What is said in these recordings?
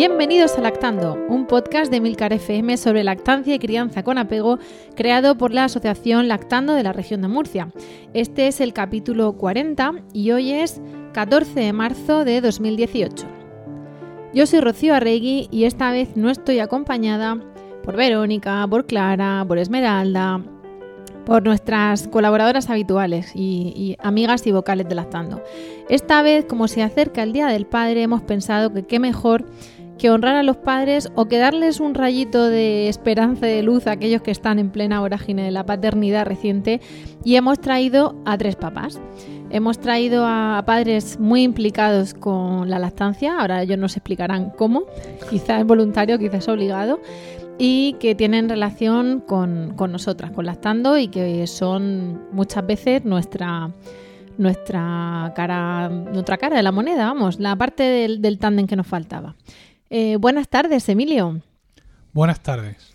Bienvenidos a Lactando, un podcast de Milcar FM sobre lactancia y crianza con apego, creado por la Asociación Lactando de la región de Murcia. Este es el capítulo 40 y hoy es 14 de marzo de 2018. Yo soy Rocío Arregui y esta vez no estoy acompañada por Verónica, por Clara, por Esmeralda, por nuestras colaboradoras habituales y, y, amigas y vocales de Lactando. Esta vez, como se acerca el Día del Padre, hemos pensado que qué mejor que honrar a los padres o que darles un rayito de esperanza y de luz a aquellos que están en plena vorágine de la paternidad reciente y hemos traído a tres papás. Hemos traído a padres muy implicados con la lactancia, ahora ellos nos explicarán cómo, quizás es voluntario, quizás es obligado, y que tienen relación con, con nosotras, con lactando y que son muchas veces nuestra nuestra cara, nuestra cara de la moneda, vamos, la parte del, del tándem que nos faltaba. Eh, buenas tardes, Emilio. Buenas tardes.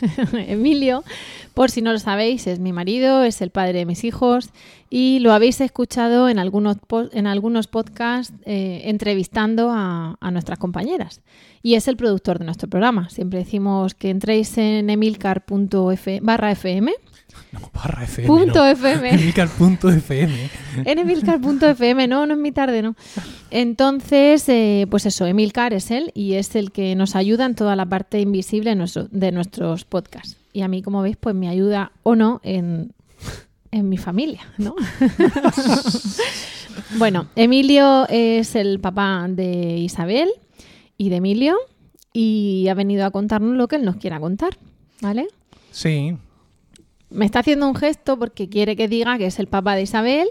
Emilio, por si no lo sabéis, es mi marido, es el padre de mis hijos y lo habéis escuchado en algunos, en algunos podcasts eh, entrevistando a, a, nuestras compañeras. Y es el productor de nuestro programa. Siempre decimos que entréis en emilcar.f barra fm no, barra FM. Punto no. FM. Emilcar.fm. En emilcar.fm, no, no es mi tarde, no. Entonces, eh, pues eso, Emilcar es él y es el que nos ayuda en toda la parte invisible de, nuestro, de nuestros podcasts. Y a mí, como veis, pues me ayuda o no en, en mi familia, ¿no? bueno, Emilio es el papá de Isabel y de Emilio y ha venido a contarnos lo que él nos quiera contar, ¿vale? Sí, me está haciendo un gesto porque quiere que diga que es el papá de Isabel,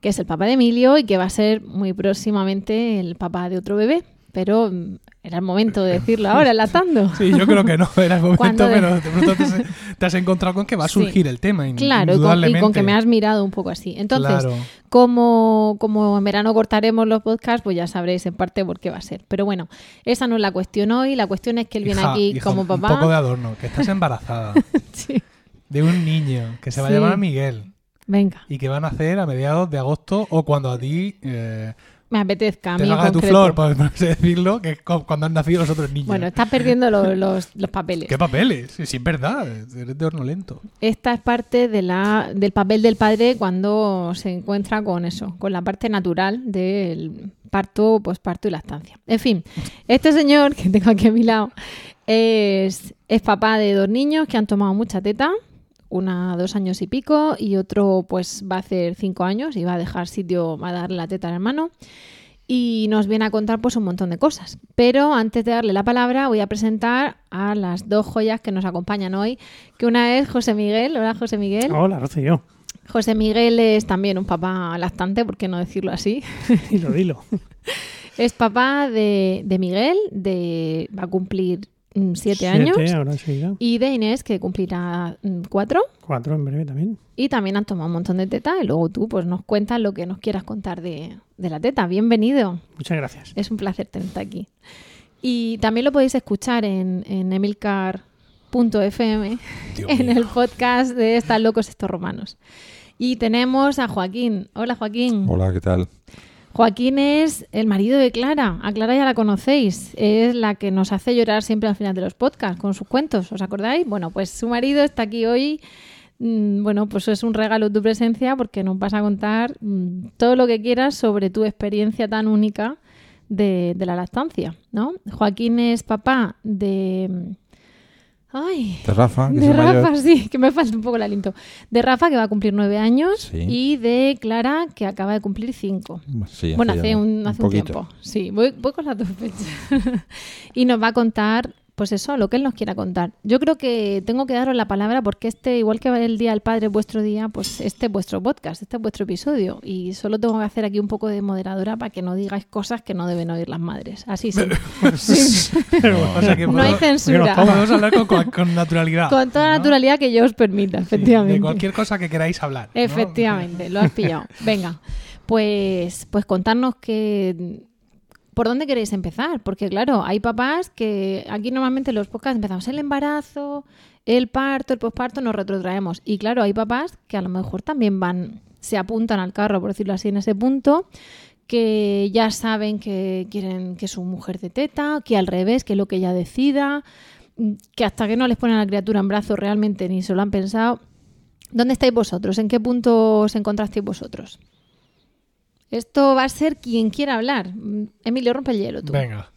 que es el papá de Emilio y que va a ser muy próximamente el papá de otro bebé. Pero mm, era el momento de decirlo ahora, enlatando. Sí, yo creo que no era el momento, de... pero de pronto te, has, te, has encontrado con que va a surgir sí. el tema. Claro, y con, y con, que me has mirado un poco así. Entonces, claro. como, como en verano cortaremos los podcasts, pues ya sabréis en parte por qué va a ser. Pero bueno, esa no es la cuestión hoy. La cuestión es que él viene hija, aquí hija, como papá. Un poco de adorno, que estás embarazada. sí. De un niño que se va Sí. a llamar Miguel Venga, y que va a nacer a mediados de agosto o cuando a ti eh, me apetezca. A te mí salga de tu flor, por por así decirlo, que es cu- cuando han nacido los otros niños. Bueno, estás perdiendo los, los, los papeles. ¿Qué papeles? Sí, sí, es verdad, eres de horno lento. Esta es parte de la, del papel del padre cuando se encuentra con eso, con la parte natural del parto, posparto y lactancia. En fin, este señor que tengo aquí a mi lado es, es papá de dos niños que han tomado mucha teta, una dos años y pico y otro pues va a hacer cinco años y va a dejar sitio, va a darle la teta al hermano y nos viene a contar pues un montón de cosas. Pero antes de darle la palabra voy a presentar a las dos joyas que nos acompañan hoy, que una es José Miguel. Hola José Miguel. Hola, Rocío. José Miguel es también un papá lactante, ¿por qué no decirlo así? Dilo, dilo. es papá de, de Miguel, de va a cumplir mm, siete, años, ahora enseguida. y de Inés, que cumplirá mm, cuatro. Cuatro en breve también. Y también han tomado un montón de teta y luego tú pues nos cuentas lo que nos quieras contar de, de la teta. Bienvenido. Muchas gracias. Es un placer tenerte aquí. Y también lo podéis escuchar en, en emilcar.fm, en mío. el podcast de Están locos estos romanos. Y tenemos a Joaquín. Hola Joaquín. Hola, ¿qué tal? Joaquín es el marido de Clara. A Clara ya la conocéis. Es la que nos hace llorar siempre al final de los podcasts con sus cuentos. ¿Os acordáis? Bueno, pues su marido está aquí hoy. Mm, Bueno, pues es un regalo tu presencia porque nos vas a contar mm, todo lo que quieras sobre tu experiencia tan única de, de la lactancia, ¿no? Joaquín es papá de... Ay, De Rafa, que de mayor. Rafa, sí, que me falta un poco el aliento. De Rafa, que va a cumplir nueve años, Sí. y de Clara, que acaba de cumplir cinco. Sí, Bueno, hace un, hace un tiempo. Sí, voy, voy con las dos fechas. y nos va a contar pues eso, lo que él nos quiera contar. Yo creo que tengo que daros la palabra porque este, igual que el Día del Padre es vuestro día, pues este es vuestro podcast, este es vuestro episodio. Y solo tengo que hacer aquí un poco de moderadora para que no digáis cosas que no deben oír las madres. Así sí. Sí. O sea que No hay censura. Podemos hablar con, con- con naturalidad. Con toda naturalidad que yo os permita, Sí, efectivamente. De cualquier cosa que queráis hablar. ¿no? Efectivamente, lo has pillado. Venga, pues, pues contarnos que por dónde queréis empezar, porque claro, hay papás que aquí normalmente los podcasts empezamos el embarazo, el parto, el posparto, nos retrotraemos. Y claro, hay papás que a lo mejor también van, se apuntan al carro, por decirlo así, en ese punto, que ya saben que quieren que su mujer de teta, que al revés, que lo que ella decida, que hasta que no les ponen a la criatura en brazos realmente ni se lo han pensado. ¿Dónde estáis vosotros? ¿En qué punto os encontrasteis vosotros? Esto va a ser quien quiera hablar. Emilio, rompe el hielo tú. Venga.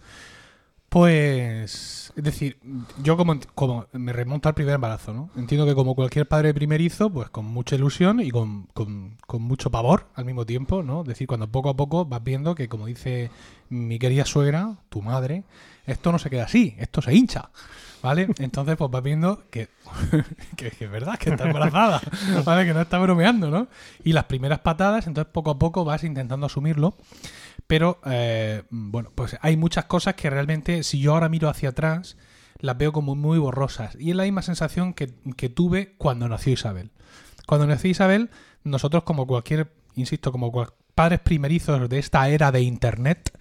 Pues, es decir, yo como, como me remonto al primer embarazo, ¿no? Entiendo que como cualquier padre primerizo, pues con mucha ilusión y con, con- con mucho pavor al mismo tiempo, ¿no? Es decir, cuando poco a poco vas viendo que, como dice mi querida suegra, tu madre, esto no se queda así, esto se hincha, ¿vale? Entonces, pues vas viendo que, que, es verdad, que está embarazada, ¿vale? Que no está bromeando, ¿no? Y las primeras patadas, entonces poco a poco vas intentando asumirlo. Pero, eh, bueno, pues hay muchas cosas que realmente, si yo ahora miro hacia atrás, las veo como muy borrosas. Y es la misma sensación que, que tuve cuando nació Isabel. Cuando nació Isabel, nosotros como cualquier, insisto, como cual- padres primerizos de esta era de Internet,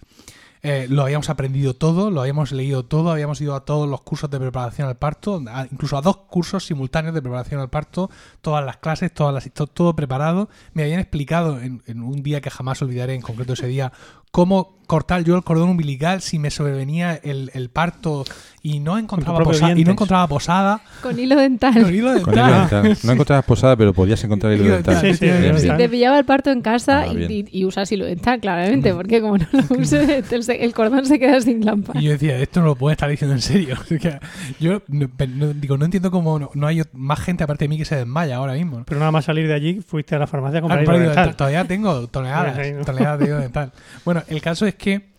eh, lo habíamos aprendido todo, lo habíamos leído todo, habíamos ido a todos los cursos de preparación al parto, incluso a dos cursos simultáneos de preparación al parto, todas las clases, todas las, to- todo preparado. Me habían explicado en, en un día que jamás olvidaré, en concreto ese día, cómo cortar yo el cordón umbilical si me sobrevenía el, el parto y no encontraba, propio posa- y no encontraba posada. Con hilo dental. Con hilo Con hilo dental. dental. No encontrabas posada, pero podías encontrar hilo Hilo dental. Sí, Bien, bien. Te pillaba el parto en casa Ah, y, bien. y- y usas hilo dental, claramente, porque como no lo uses, el, el cordón se queda sin lámpara. Y yo decía, esto no lo puede estar diciendo en serio. O sea, yo no, pe- no- digo, no entiendo cómo no, no hay más gente aparte de mí que se desmaya ahora mismo. Pero nada más salir de allí, fuiste a la farmacia a Ah, comprar comprar hilo hilo dental. dental. Todavía tengo toneladas, toneladas de hilo dental. Bueno, el caso es que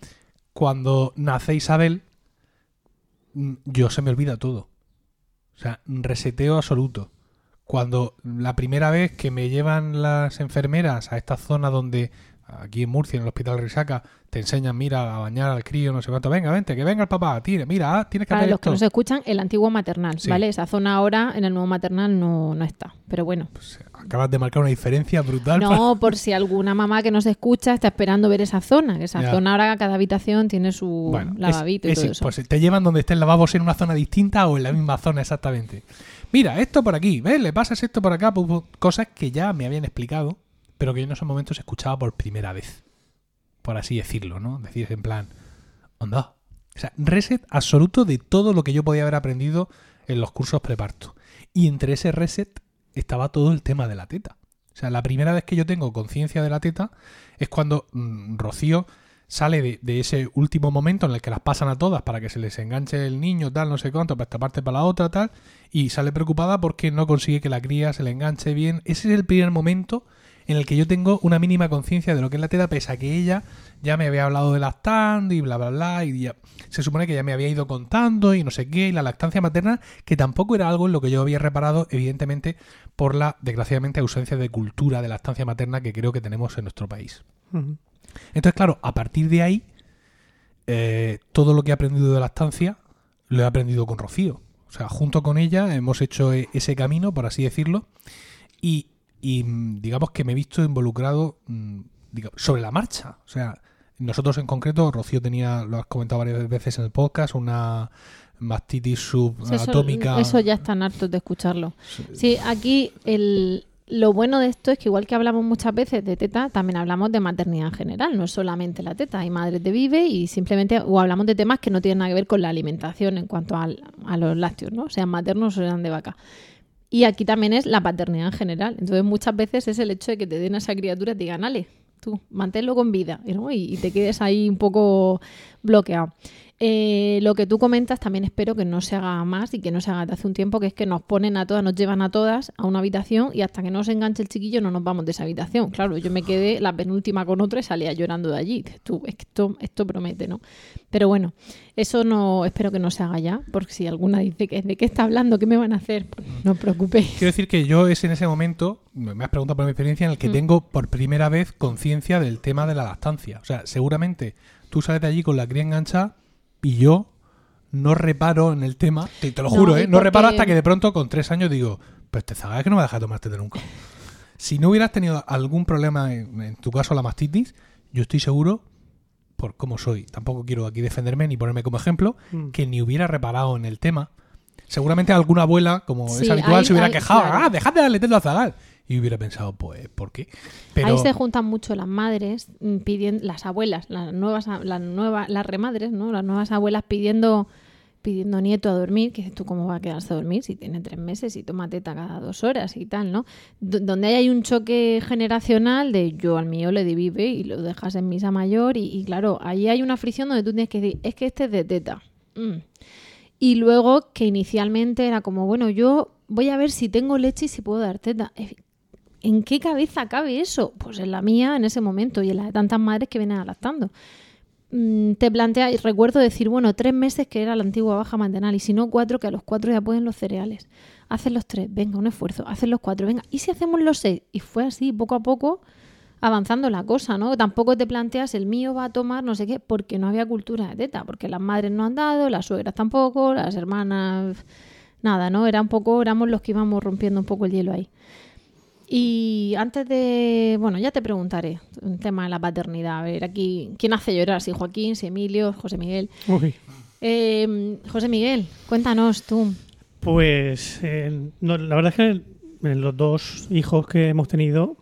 cuando nace Isabel, mm, yo se me olvida todo. O sea, reseteo absoluto. Cuando la primera vez que me llevan las enfermeras a esta zona donde, aquí en Murcia, en el Hospital Risaca, te enseñan, mira, a bañar al crío, no sé cuánto, venga, vente, que venga el papá, tire, mira, ah, tienes que Para hacer los que esto. nos escuchan, el antiguo maternal, Sí. ¿vale? Esa zona ahora en el nuevo maternal no, no está. Pero bueno, Pues, acabas de marcar una diferencia brutal. para- no por si alguna mamá que nos escucha está esperando ver esa zona. Que esa Ya. zona ahora cada habitación tiene su Bueno, es- y es- todo eso. Pues te llevan donde estén lavabos en una zona distinta o en la misma zona exactamente. Mira, esto por aquí, ¿ves? Le pasas esto por acá, cosas que ya me habían explicado, pero que yo en esos momentos escuchaba por primera vez. Por así decirlo, ¿no? Decir en plan, onda. O sea, reset absoluto de todo lo que yo podía haber aprendido en los cursos preparto. Y entre ese reset estaba todo el tema de la teta. O sea, la primera vez que yo tengo conciencia de la teta es cuando mm, Rocío sale de, de ese último momento en el que las pasan a todas para que se les enganche el niño, tal, no sé cuánto, para esta parte, para la otra, tal, y sale preocupada porque no consigue que la cría se le enganche bien. Ese es el primer momento en el que yo tengo una mínima conciencia de lo que es la teta, pese a que ella ya me había hablado de lactando y bla, bla, bla, y ya, se supone que ya me había ido contando y no sé qué, y la lactancia materna, que tampoco era algo en lo que yo había reparado, evidentemente, por la, desgraciadamente, ausencia de cultura de lactancia materna que creo que tenemos en nuestro país. Entonces, claro, a partir de ahí, eh, todo lo que he aprendido de lactancia lo he aprendido con Rocío. O sea, junto con ella hemos hecho e- ese camino, por así decirlo, y, y, mm, digamos que me he visto involucrado mm, diga- sobre la marcha. O sea, nosotros en concreto, Rocío tenía, lo has comentado varias veces en el podcast, una mastitis subatómica. Eso ya están hartos de escucharlo. Sí, aquí el, lo bueno de esto es que igual que hablamos muchas veces de teta, también hablamos de maternidad en general, no es solamente la teta, hay madres de vive y simplemente o hablamos de temas que no tienen nada que ver con la alimentación en cuanto al- a los lácteos, ¿no? Sean maternos o sean de vaca. Y aquí también es la paternidad en general. Entonces muchas veces es el hecho de que te den a esa criatura y te digan, ale, tú, manténlo con vida y, y te quedes ahí un poco bloqueado. Eh, lo que tú comentas también espero que no se haga más y que no se haga de hace un tiempo, que es que nos ponen a todas, nos llevan a todas a una habitación y hasta que no se enganche el chiquillo no nos vamos de esa habitación. Claro, yo me quedé la penúltima con otra y salía llorando de allí. Tú, esto, esto promete, ¿no? Pero bueno, eso no espero que no se haga ya, porque si alguna dice que de qué está hablando, qué me van a hacer, pues no os preocupéis. Quiero decir que yo es en ese momento, me has preguntado por mi experiencia, en el que Mm. tengo por primera vez conciencia del tema de la lactancia. O sea, seguramente tú sales de allí con la cría enganchada y yo no reparo en el tema, te, te lo No, juro, y ¿eh? No reparo hasta que de pronto con tres años digo, pues te zagas que no me dejas tomarte de nunca. Si no hubieras tenido algún problema, en, en tu caso la mastitis, yo estoy seguro, por cómo soy, tampoco quiero aquí defenderme ni ponerme como ejemplo, Mm. que ni hubiera reparado en el tema. Seguramente alguna abuela, como Sí, es habitual, se hubiera quejado, claro. ah, dejad de darle teta a Zagal. Y hubiera pensado, pues, ¿por qué? Pero Ahí se juntan mucho las madres mm, pidiendo, las abuelas, las nuevas, las nuevas, las remadres, ¿no? Las nuevas abuelas pidiendo, pidiendo nieto a dormir, que dices tú cómo va a quedarse a dormir si tiene tres meses y toma teta cada dos horas y tal, ¿no? D- donde hay un choque generacional de yo al mío le di vive y lo dejas en misa mayor y, y claro, ahí hay una fricción donde tú tienes que decir, es que este es de teta. Mm. Y luego que inicialmente era como, bueno, yo voy a ver si tengo leche y si puedo dar teta. ¿En qué cabeza cabe eso? Pues en la mía en ese momento y en la de tantas madres que vienen adaptando. Mm, Te plantea, y recuerdo decir, bueno, tres meses que era la antigua baja mantenal y si no cuatro, que a los cuatro ya pueden los cereales. Hacen los tres, venga, un esfuerzo, hacen los cuatro, venga, ¿y si hacemos los seis? Y fue así, poco a poco, avanzando la cosa, ¿no? Tampoco te planteas, el mío va a tomar no sé qué, porque no había cultura de teta, porque las madres no han dado, las suegras tampoco, las hermanas, nada, ¿no? Era un poco, éramos los que íbamos rompiendo un poco el hielo ahí. Y antes de, bueno, ya te preguntaré un tema de la paternidad. A ver, aquí, ¿quién hace llorar? Si Joaquín, si Emilio, José Miguel. Uy, Eh, José Miguel, cuéntanos tú. Pues eh, no, la verdad es que en los dos hijos que hemos tenido,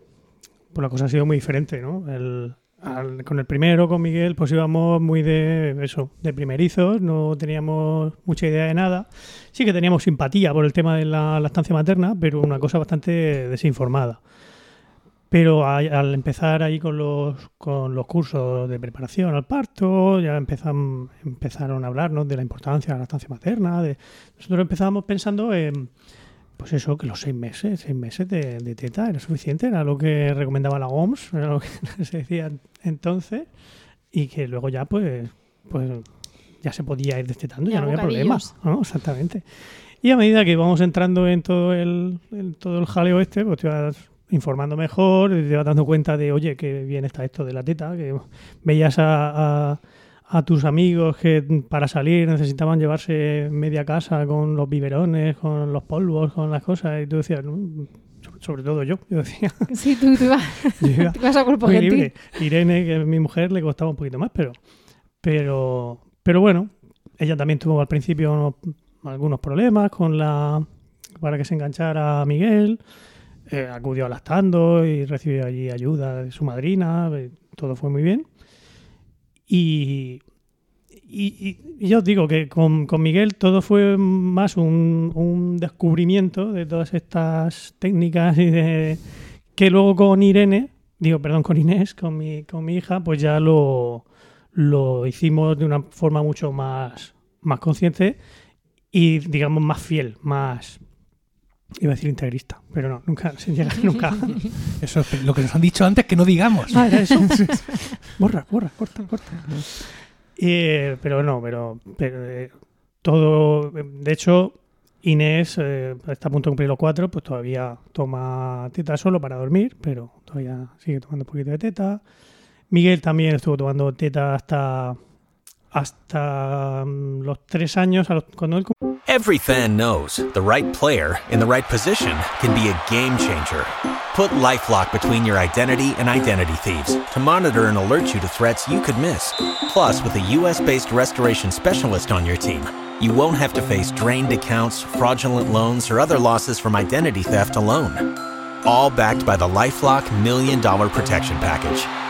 pues la cosa ha sido muy diferente, ¿no? El- al- con el primero, con Miguel, pues íbamos muy de eso, de primerizos, no teníamos mucha idea de nada. Sí que teníamos simpatía por el tema de la lactancia materna, pero una cosa bastante desinformada. Pero a- al empezar ahí con los, con los cursos de preparación al parto, ya empezan, empezaron a hablarnos de la importancia de la lactancia materna. De, nosotros empezábamos pensando en, pues eso, que los seis meses, seis meses de, de teta era suficiente, era lo que recomendaba la OMS, era lo que se decía entonces, y que luego ya pues, pues ya se podía ir destetando, ya, Ya, no había problema. bocadillos. ¿no? Exactamente. Y a medida que íbamos entrando en todo el, en todo el jaleo este, pues te ibas informando mejor, te ibas dando cuenta de, oye, que bien está esto de la teta, que veías a, a- a tus amigos que para salir necesitaban llevarse media casa con los biberones, con los polvos, con las cosas, y tú decías, "No, sobre- todo yo, yo decía, Sí, tú, tú ibas, yo iba tú ibas a cuerpo gentil. Irene, que es mi mujer, le costaba un poquito más, pero, pero, pero bueno, ella también tuvo al principio unos- algunos problemas con la para que se enganchara a Miguel. Eh, acudió a lactando y recibió allí ayuda de su madrina. eh, todo fue muy bien. Y, y, yo os digo que con, con Miguel todo fue más un, un descubrimiento de todas estas técnicas y de que luego con Irene, digo, perdón, con Inés, con mi, con mi hija, pues ya lo, lo hicimos de una forma mucho más, más consciente y, digamos, más fiel, más, iba a decir integrista, pero no, nunca, sin llegar nunca. eso es lo que nos han dicho antes que no digamos. Ah, eso. borra, borra, corta, corta. Eh, pero no, pero, pero, eh, todo, de hecho, Inés eh, está a punto de cumplir los cuatro, pues todavía toma teta solo para dormir, pero todavía sigue tomando un poquito de teta. Miguel también estuvo tomando teta hasta hasta mm, los tres años, cuando él Every fan knows the right player in the right position can be a game changer. Put LifeLock between your identity and identity thieves to monitor and alert you to threats you could miss. Plus, with a US-based restoration specialist on your team, you won't have to face drained accounts, fraudulent loans, or other losses from identity theft alone. All backed by the LifeLock Million Dollar Protection Package.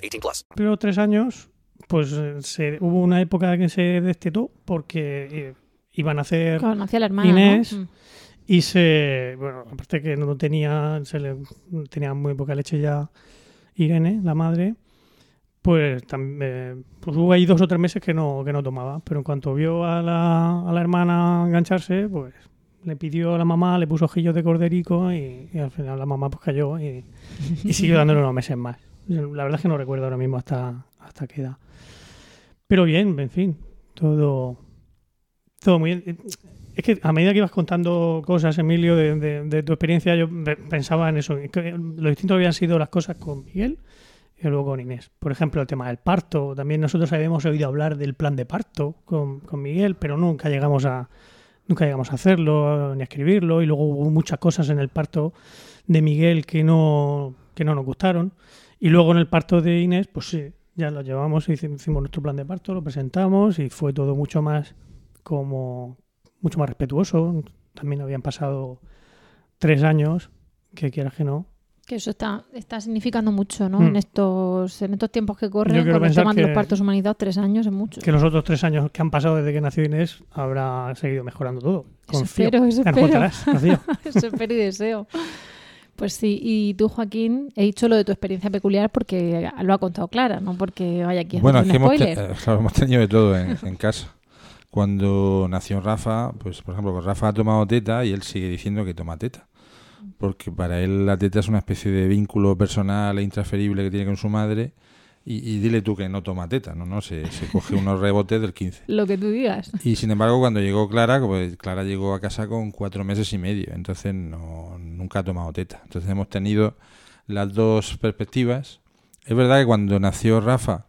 18 plus. Pero tres años, pues eh, se, hubo una época que se destetó porque eh, iban a hacer Claro, la hermana. Inés ¿no? Mm. y se, bueno, aparte que no tenía, se le, tenía muy poca leche ya Irene, la madre, pues, tam- eh, pues hubo ahí dos o tres meses que no, que no tomaba, pero en cuanto vio a la, a la hermana engancharse, pues le pidió a la mamá, le puso ojillos de corderico y, y al final la mamá pues cayó y, y siguió dándole unos meses más. La verdad es que no recuerdo ahora mismo hasta, hasta qué edad. Pero bien, en fin, todo, todo muy bien. Es que a medida que ibas contando cosas, Emilio, de, de- de tu experiencia, yo pe- pensaba en eso. que Lo distinto habían sido las cosas con Miguel y luego con Inés. Por ejemplo, el tema del parto. También nosotros habíamos oído hablar del plan de parto con, con Miguel, pero nunca llegamos a nunca llegamos a hacerlo ni a escribirlo. Y luego hubo muchas cosas en el parto de Miguel que no, que no nos gustaron. Y luego en el parto de Inés, pues sí, ya lo llevamos, hici- hicimos nuestro plan de parto, lo presentamos y fue todo mucho más como mucho más respetuoso. También habían pasado tres años, que quieras que no. Que eso está, está significando mucho, ¿no? Mm. En estos en estos tiempos que corren, pensar tema de los que- partos humanizados, tres años es mucho. Que los otros tres años que han pasado desde que nació Inés habrá seguido mejorando todo. Eso Confío. espero, eso espero. contarás, Rocío. Eso espero y deseo. Pues sí, y tú, Joaquín, he dicho lo de tu experiencia peculiar porque lo ha contado Clara, no porque vaya aquí a Bueno, un hemos, te- spoiler. eh, claro, hemos tenido de todo en, en casa. Cuando nació Rafa, pues por ejemplo, Rafa ha tomado teta y él sigue diciendo que toma teta. Porque para él la teta es una especie de vínculo personal e intransferible que tiene con su madre. Y, y dile tú que no toma teta, ¿no? no se, se coge unos rebotes del 15. Lo que tú digas. Y sin embargo, cuando llegó Clara, pues Clara llegó a casa con cuatro meses y medio, entonces no, nunca ha tomado teta. Entonces hemos tenido las dos perspectivas. Es verdad que cuando nació Rafa,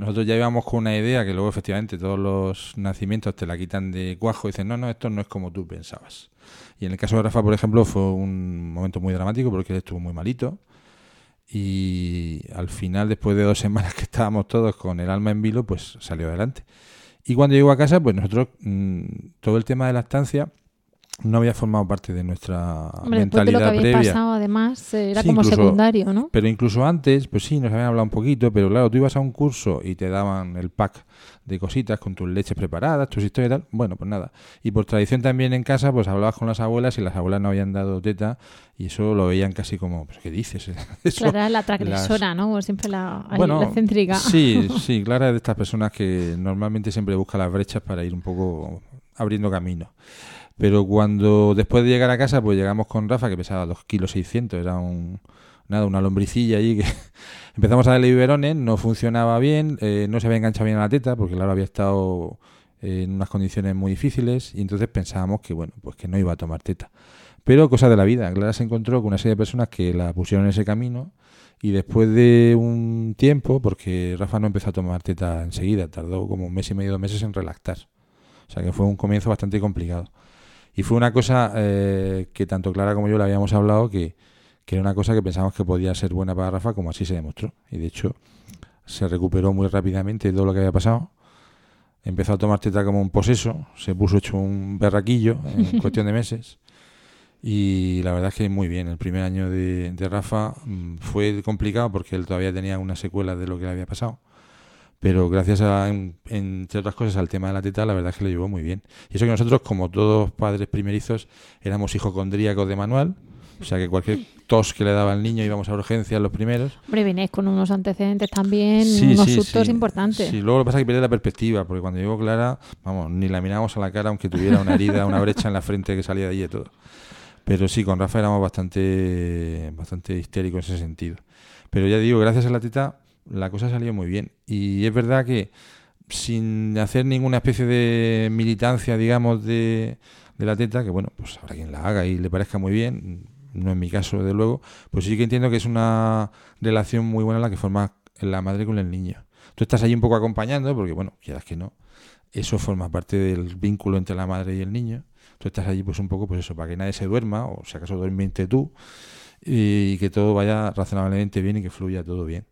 nosotros ya íbamos con una idea que luego efectivamente todos los nacimientos te la quitan de cuajo y dicen, no, no, esto no es como tú pensabas. Y en el caso de Rafa, por ejemplo, fue un momento muy dramático porque él estuvo muy malito. Y al final, después de dos semanas que estábamos todos con el alma en vilo, pues salió adelante. Y cuando llegó a casa, pues nosotros, mm, todo el tema de lactancia no había formado parte de nuestra Hombre, después de lo que mentalidad previa. pasado, además, eh, era Sí, como incluso- secundario, ¿no? Pero incluso antes, pues sí, nos habían hablado un poquito, pero claro, tú ibas a un curso y te daban el pack de cositas con tus leches preparadas, tus historias y tal. Bueno, pues nada. Y por tradición también en casa, pues hablabas con las abuelas y las abuelas no habían dado teta y eso lo veían casi como, pues ¿qué dices? Eso- Clara es la transgresora, ¿no? Como Siempre la, bueno, la excéntrica. Sí, sí, Clara es de estas personas que normalmente siempre busca las brechas para ir un poco abriendo camino. Pero cuando después de llegar a casa, pues llegamos con Rafa, que pesaba 2 kilos 600, era un, nada, una lombricilla allí que empezamos a darle biberones, no funcionaba bien, eh, no se había enganchado bien a la teta, porque Clara había estado en unas condiciones muy difíciles, y entonces pensábamos que, bueno, pues que no iba a tomar teta. Pero cosas de la vida, Clara se encontró con una serie de personas que la pusieron en ese camino, y después de un tiempo, porque Rafa no empezó a tomar teta enseguida, tardó como un mes y medio, dos meses en relactar. O sea que fue un comienzo bastante complicado. Y fue una cosa eh, que tanto Clara como yo le habíamos hablado, que, que era una cosa que pensábamos que podía ser buena para Rafa, como así se demostró. Y de hecho se recuperó muy rápidamente de todo lo que había pasado. Empezó a tomar teta como un poseso, se puso hecho un berraquillo en cuestión de meses. Y la verdad es que muy bien. El primer año de, de Rafa mm, fue complicado porque él todavía tenía una secuela de lo que le había pasado. Pero gracias a, en- entre otras cosas, al tema de la teta, la verdad es que lo llevó muy bien. Y eso que nosotros, como todos padres primerizos, éramos hijocondríacos de manual. O sea que cualquier tos que le daba al niño íbamos a urgencias los primeros. Hombre, vienes con unos antecedentes también, Sí, unos sí, sustos sí. importantes. Sí, luego lo que pasa es que pierde la perspectiva, porque cuando llegó Clara, vamos, ni la mirábamos a la cara aunque tuviera una herida, una brecha en la frente que salía de allí y todo. Pero sí, con Rafa éramos bastante, bastante histéricos en ese sentido. Pero ya digo, gracias a la teta, la cosa salió muy bien. Y es verdad que sin hacer ninguna especie de militancia, digamos, de, de la teta, que bueno, pues habrá quien la haga y le parezca muy bien, no es mi caso, de luego, pues sí que entiendo que es una relación muy buena la que forma la madre con el niño. Tú estás ahí un poco acompañando, porque bueno, quieras que no, eso forma parte del vínculo entre la madre y el niño. Tú estás allí pues un poco, pues eso, para que nadie se duerma, o si acaso duermente tú, y que todo vaya razonablemente bien y que fluya todo bien.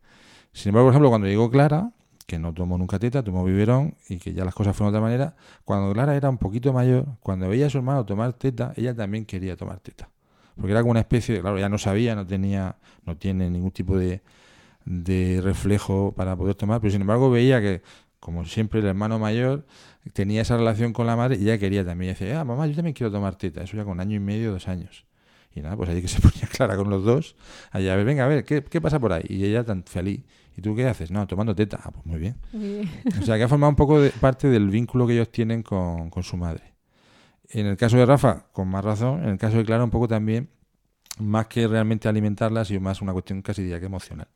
Sin embargo, por ejemplo, cuando llegó Clara, que no tomó nunca teta, tomó biberón y que ya las cosas fueron de otra manera, cuando Clara era un poquito mayor, cuando veía a su hermano tomar teta, ella también quería tomar teta. Porque era como una especie de, claro, ya no sabía, no tenía, no tiene ningún tipo de, de reflejo para poder tomar, pero sin embargo veía que, como siempre, el hermano mayor tenía esa relación con la madre y ella quería también. Y decía, ah, mamá, yo también quiero tomar teta. Eso ya con año y medio, dos años. Y nada, pues allí que se ponía clara con los dos. Allá, a ver, venga, a ver, ¿qué, qué pasa por ahí? Y ella tan feliz. ¿Y tú qué haces? No, tomando teta. Ah, pues muy bien. O sea, que ha formado un poco de parte del vínculo que ellos tienen con, con su madre. En el caso de Rafa, con más razón. En el caso de Clara, un poco también, más que realmente alimentarla, ha sido más una cuestión casi diría que emocional.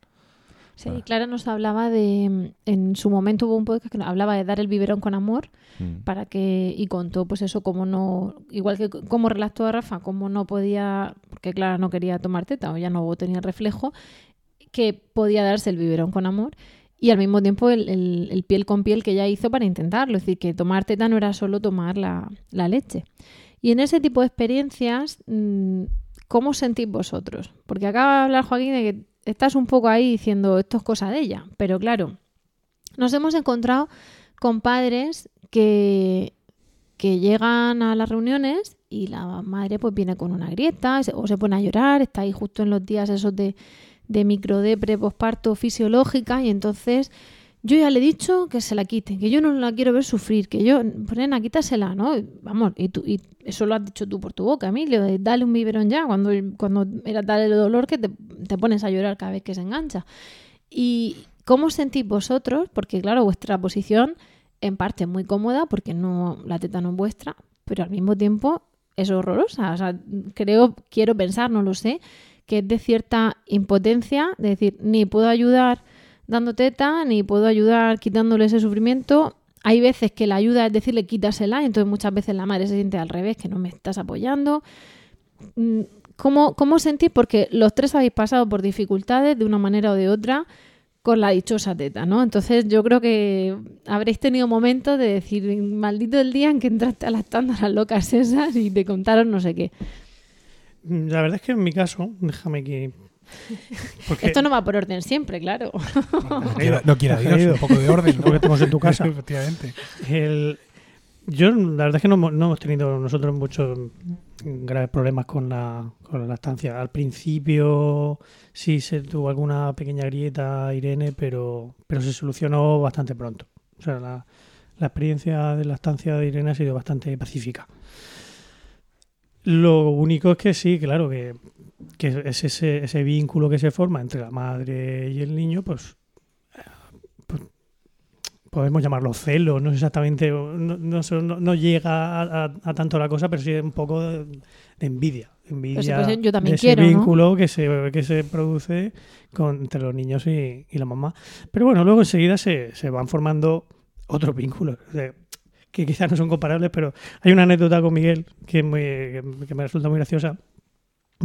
Sí. Clara nos hablaba de, en su momento hubo un podcast que nos hablaba de dar el biberón con amor Mm. para que y contó pues eso como no igual que como relató a Rafa como no podía porque Clara no quería tomar teta o ya no tenía reflejo que podía darse el biberón con amor y al mismo tiempo el, el- el piel con piel que ella hizo para intentarlo. Es decir que tomar teta no era solo tomar la, la leche. Y en ese tipo de experiencias mm, ¿cómo sentís vosotros? porque acaba de hablar Joaquín de que estás un poco ahí diciendo esto es cosa de ella pero claro nos hemos encontrado con padres que, que llegan a las reuniones y la madre pues viene con una grieta o se pone a llorar, está ahí justo en los días esos de, de microdepre, posparto fisiológica y entonces yo ya le he dicho que se la quite, que yo no la quiero ver sufrir, que yo, nena, quítasela, ¿no? Vamos, y, tú, y eso lo has dicho tú por tu boca, Emilio, de dale un biberón ya, cuando, cuando era tal el dolor que te, te pones a llorar cada vez que se engancha. ¿Y cómo sentís vosotros? Porque claro, vuestra posición en parte es muy cómoda porque no la teta no es vuestra, pero al mismo tiempo es horrorosa. O sea, creo, quiero pensar, no lo sé, que es de cierta impotencia, de decir, ni puedo ayudar dando teta, ni puedo ayudar quitándole ese sufrimiento. Hay veces que la ayuda es decirle quítasela, y entonces muchas veces la madre se siente al revés, que no me estás apoyando. Mm, ¿Cómo, cómo sentís? Porque los tres habéis pasado por dificultades de una manera o de otra con la dichosa teta, ¿no? Entonces yo creo que habréis tenido momentos de decir, maldito el día en que entraste a las tandas locas esas y te contaron no sé qué. La verdad es que en mi caso, déjame que. Porque Esto no va por orden siempre, claro. No quiera, Dios, un poco de orden. ¿no? Porque estamos en tu casa. Efectivamente. el- yo, la verdad es que no, hemos- no hemos tenido nosotros muchos graves problemas con la, con la lactancia. Al principio sí se tuvo alguna pequeña grieta, Irene, pero, pero se solucionó bastante pronto. O sea, la, la experiencia de lactancia de Irene ha sido bastante pacífica. Lo único es que sí, claro, que, que es ese, ese vínculo que se forma entre la madre y el niño, pues, eh, pues podemos llamarlo celo, no sé exactamente, no, no, no- no llega a, a- a tanto la cosa, pero sí un poco de, de envidia. Envidia pues, yo también de ese quiero, ¿no? vínculo que, se, que se produce con, entre los niños y, y la mamá. Pero bueno, luego enseguida se, se van formando otros vínculos. o sea, que quizás no son comparables, pero hay una anécdota con Miguel que, me resulta muy graciosa.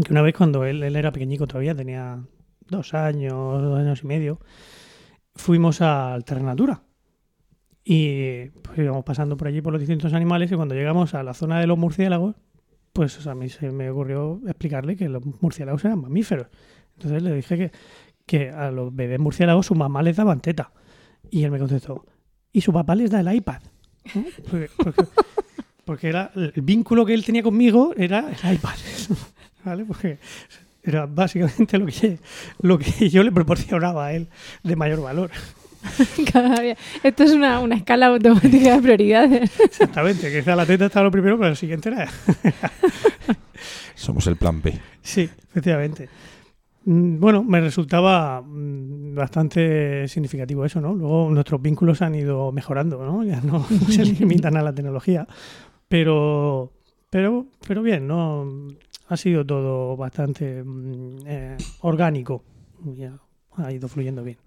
Que una vez cuando él, era pequeñico todavía, tenía dos años, dos años y medio, fuimos al Terrenatura. Y pues íbamos pasando por allí por los distintos animales y cuando llegamos a la zona de los murciélagos, pues a mí se me ocurrió explicarle que los murciélagos eran mamíferos. Entonces le dije que, que a los bebés murciélagos su mamá les daban teta. Y él me contestó, ¿y su papá les da el iPad? Porque, porque- porque era el vínculo que él tenía conmigo era el iPad. ¿Vale? Porque era básicamente lo que, lo que yo le proporcionaba a él de mayor valor. Esto es una, una escala automática de prioridades. Exactamente, que la teta estaba lo primero, pero el siguiente era Somos el plan B. Sí, efectivamente. Mm, Bueno, me resultaba mm, bastante significativo eso, ¿no? Luego nuestros vínculos han ido mejorando, ¿no? Ya no se limitan a la tecnología. Pero, pero, pero bien, ¿no? Ha sido todo bastante mm, eh, orgánico. Ya ha ido fluyendo bien.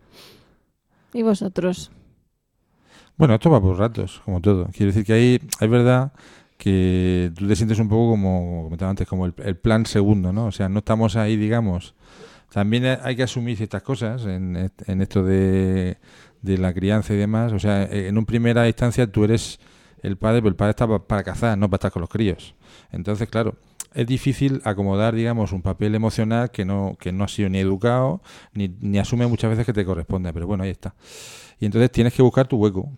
¿Y vosotros? Bueno, esto va por ratos, como todo. Quiero decir que ahí es verdad que tú te sientes un poco como, como comentaba antes, como el, el plan segundo, ¿no? O sea, no estamos ahí, digamos, También hay que asumir ciertas cosas en, en esto de, la crianza y demás. O sea, en una primera instancia tú eres el padre, pero el padre está pa- para cazar, no para estar con los críos. Entonces, claro, es difícil acomodar, digamos, un papel emocional que no, que no ha sido ni educado, ni, ni asume muchas veces que te corresponde. Pero bueno, ahí está. Y entonces tienes que buscar tu hueco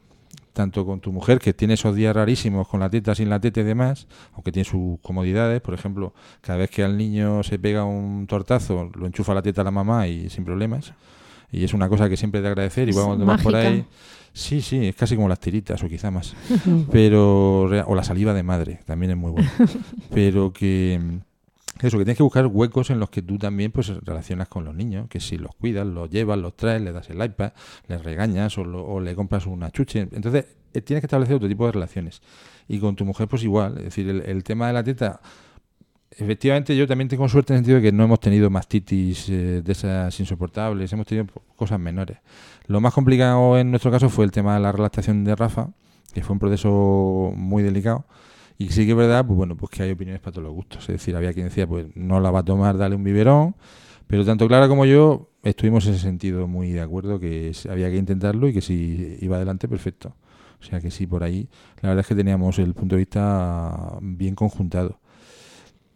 tanto con tu mujer, que tiene esos días rarísimos con la teta, sin la teta y demás, aunque tiene sus comodidades, por ejemplo, cada vez que al niño se pega un tortazo, lo enchufa la teta a la mamá y sin problemas. Y es una cosa que siempre de agradecer. Igual cuando vas por ahí. Sí, sí, es casi como las tiritas o quizá más. Pero, o la saliva de madre, también es muy buena. Pero que. Eso, que tienes que buscar huecos en los que tú también pues relacionas con los niños, que si los cuidas, los llevas, los traes, le das el iPad, les regañas o, lo- le compras una chuche. Entonces, eh, tienes que establecer otro tipo de relaciones. Y con tu mujer, pues igual. Es decir, el, tema de la teta, efectivamente yo también tengo suerte en el sentido de que no hemos tenido mastitis eh, de esas insoportables, hemos tenido cosas menores. Lo más complicado en nuestro caso fue el tema de la relactación de Rafa, que fue un proceso muy delicado. Y sí que es verdad, pues bueno, pues que hay opiniones para todos los gustos. Es decir, había quien decía, pues no la va a tomar, dale un biberón. Pero tanto Clara como yo estuvimos en ese sentido muy de acuerdo que había que intentarlo y que si iba adelante, perfecto. O sea que sí, por ahí, la verdad es que teníamos el punto de vista bien conjuntado.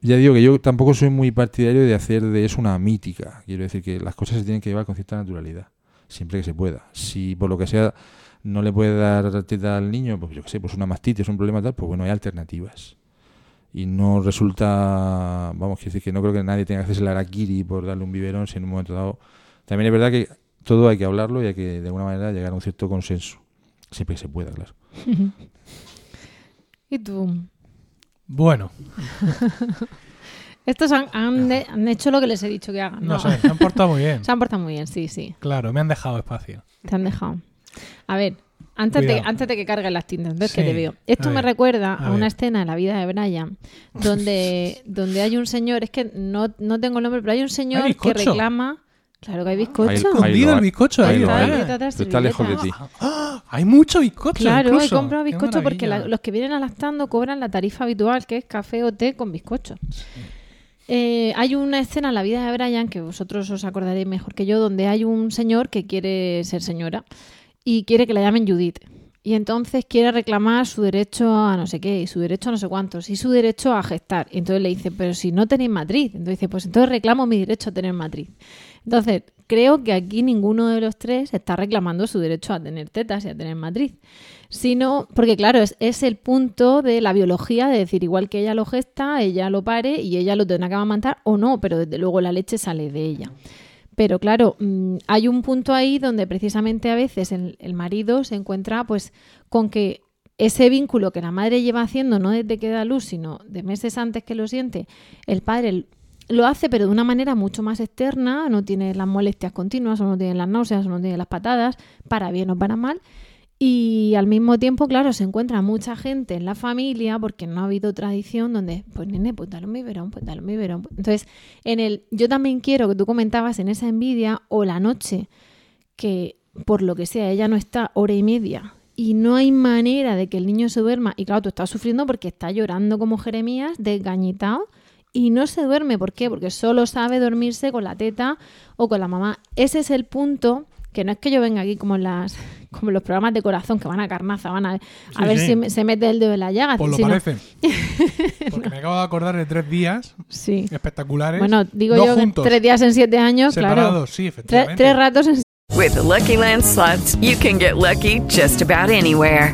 Ya digo que yo tampoco soy muy partidario de hacer de eso una mítica. Quiero decir que las cosas se tienen que llevar con cierta naturalidad, siempre que se pueda. Si por lo que sea no le puede dar teta al niño, pues yo qué sé, pues una mastitis, un problema tal, pues bueno, hay alternativas. Y no resulta, vamos, quiero decir que no creo que nadie tenga que hacerse el araquiri por darle un biberón si en un momento dado. También es verdad que todo hay que hablarlo y hay que de alguna manera llegar a un cierto consenso. Siempre que se pueda, claro. ¿Y tú? Bueno, Estos han, han de- han hecho lo que les he dicho que hagan. no, No, sé, se han portado muy bien. Se han portado muy bien, sí, sí. Claro, me han dejado espacio. Te han dejado. A ver, antes de, antes de que carguen las tintas, entonces Sí, que te veo. Esto a me ver, recuerda a a, una escena en la vida de Brian donde, donde hay un señor, es que no, no tengo el nombre, pero hay un señor que reclama. Claro que hay bizcocho. Ahí Escondido el hay. bizcocho Ahí Está hay. de lejos de ti. ¡Ah! Hay mucho bizcocho. Claro, he incluso. comprado Qué bizcocho porque la- los que vienen a lactando cobran la tarifa habitual, que es café o té con bizcocho. Eh, hay una escena en la vida de Brian, que vosotros os acordaréis mejor que yo, donde hay un señor que quiere ser señora y quiere que la llamen Judith. Y entonces quiere reclamar su derecho a no sé qué, y su derecho a no sé cuántos, y su derecho a gestar. Y entonces le dice, pero si no tenéis matriz. Entonces dice, pues entonces reclamo mi derecho a tener matriz. Entonces, creo que aquí ninguno de los tres está reclamando su derecho a tener tetas y a tener matriz. Sino, porque claro, es, el punto de la biología de decir, igual que ella lo gesta, ella lo pare y ella lo tendrá que amamantar o no, pero desde luego la leche sale de ella. Pero claro, mm, hay un punto ahí donde precisamente a veces el, el marido se encuentra pues con que ese vínculo que la madre lleva haciendo no desde que da luz, sino de meses antes que lo siente, el padre lo hace pero de una manera mucho más externa, no tiene las molestias continuas, o no tiene las náuseas, o no tiene las patadas, para bien o para mal. Y al mismo tiempo, claro, se encuentra mucha gente en la familia porque no ha habido tradición donde, pues nene, pues dale un biberón, pues dale un biberón. Entonces, en el, yo también quiero que tú comentabas en esa envidia o la noche que por lo que sea ella no está hora y media y no hay manera de que el niño se duerma y claro, tú estás sufriendo porque está llorando como Jeremías, desgañitado y no se duerme. ¿Por qué? Porque solo sabe dormirse con la teta o con la mamá. Ese es el punto que no es que yo venga aquí como las como los programas de corazón que van a carnaza, van a, a Sí, ver sí. si se mete el dedo en la llaga. Pues lo parece. Porque me acabo de acordar de tres días Sí. espectaculares. Bueno, digo no yo juntos, que tres días en siete años, separados, claro. sí, Tre- efectivamente. tres ratos en With the Lucky Land slots, you can get lucky just about anywhere.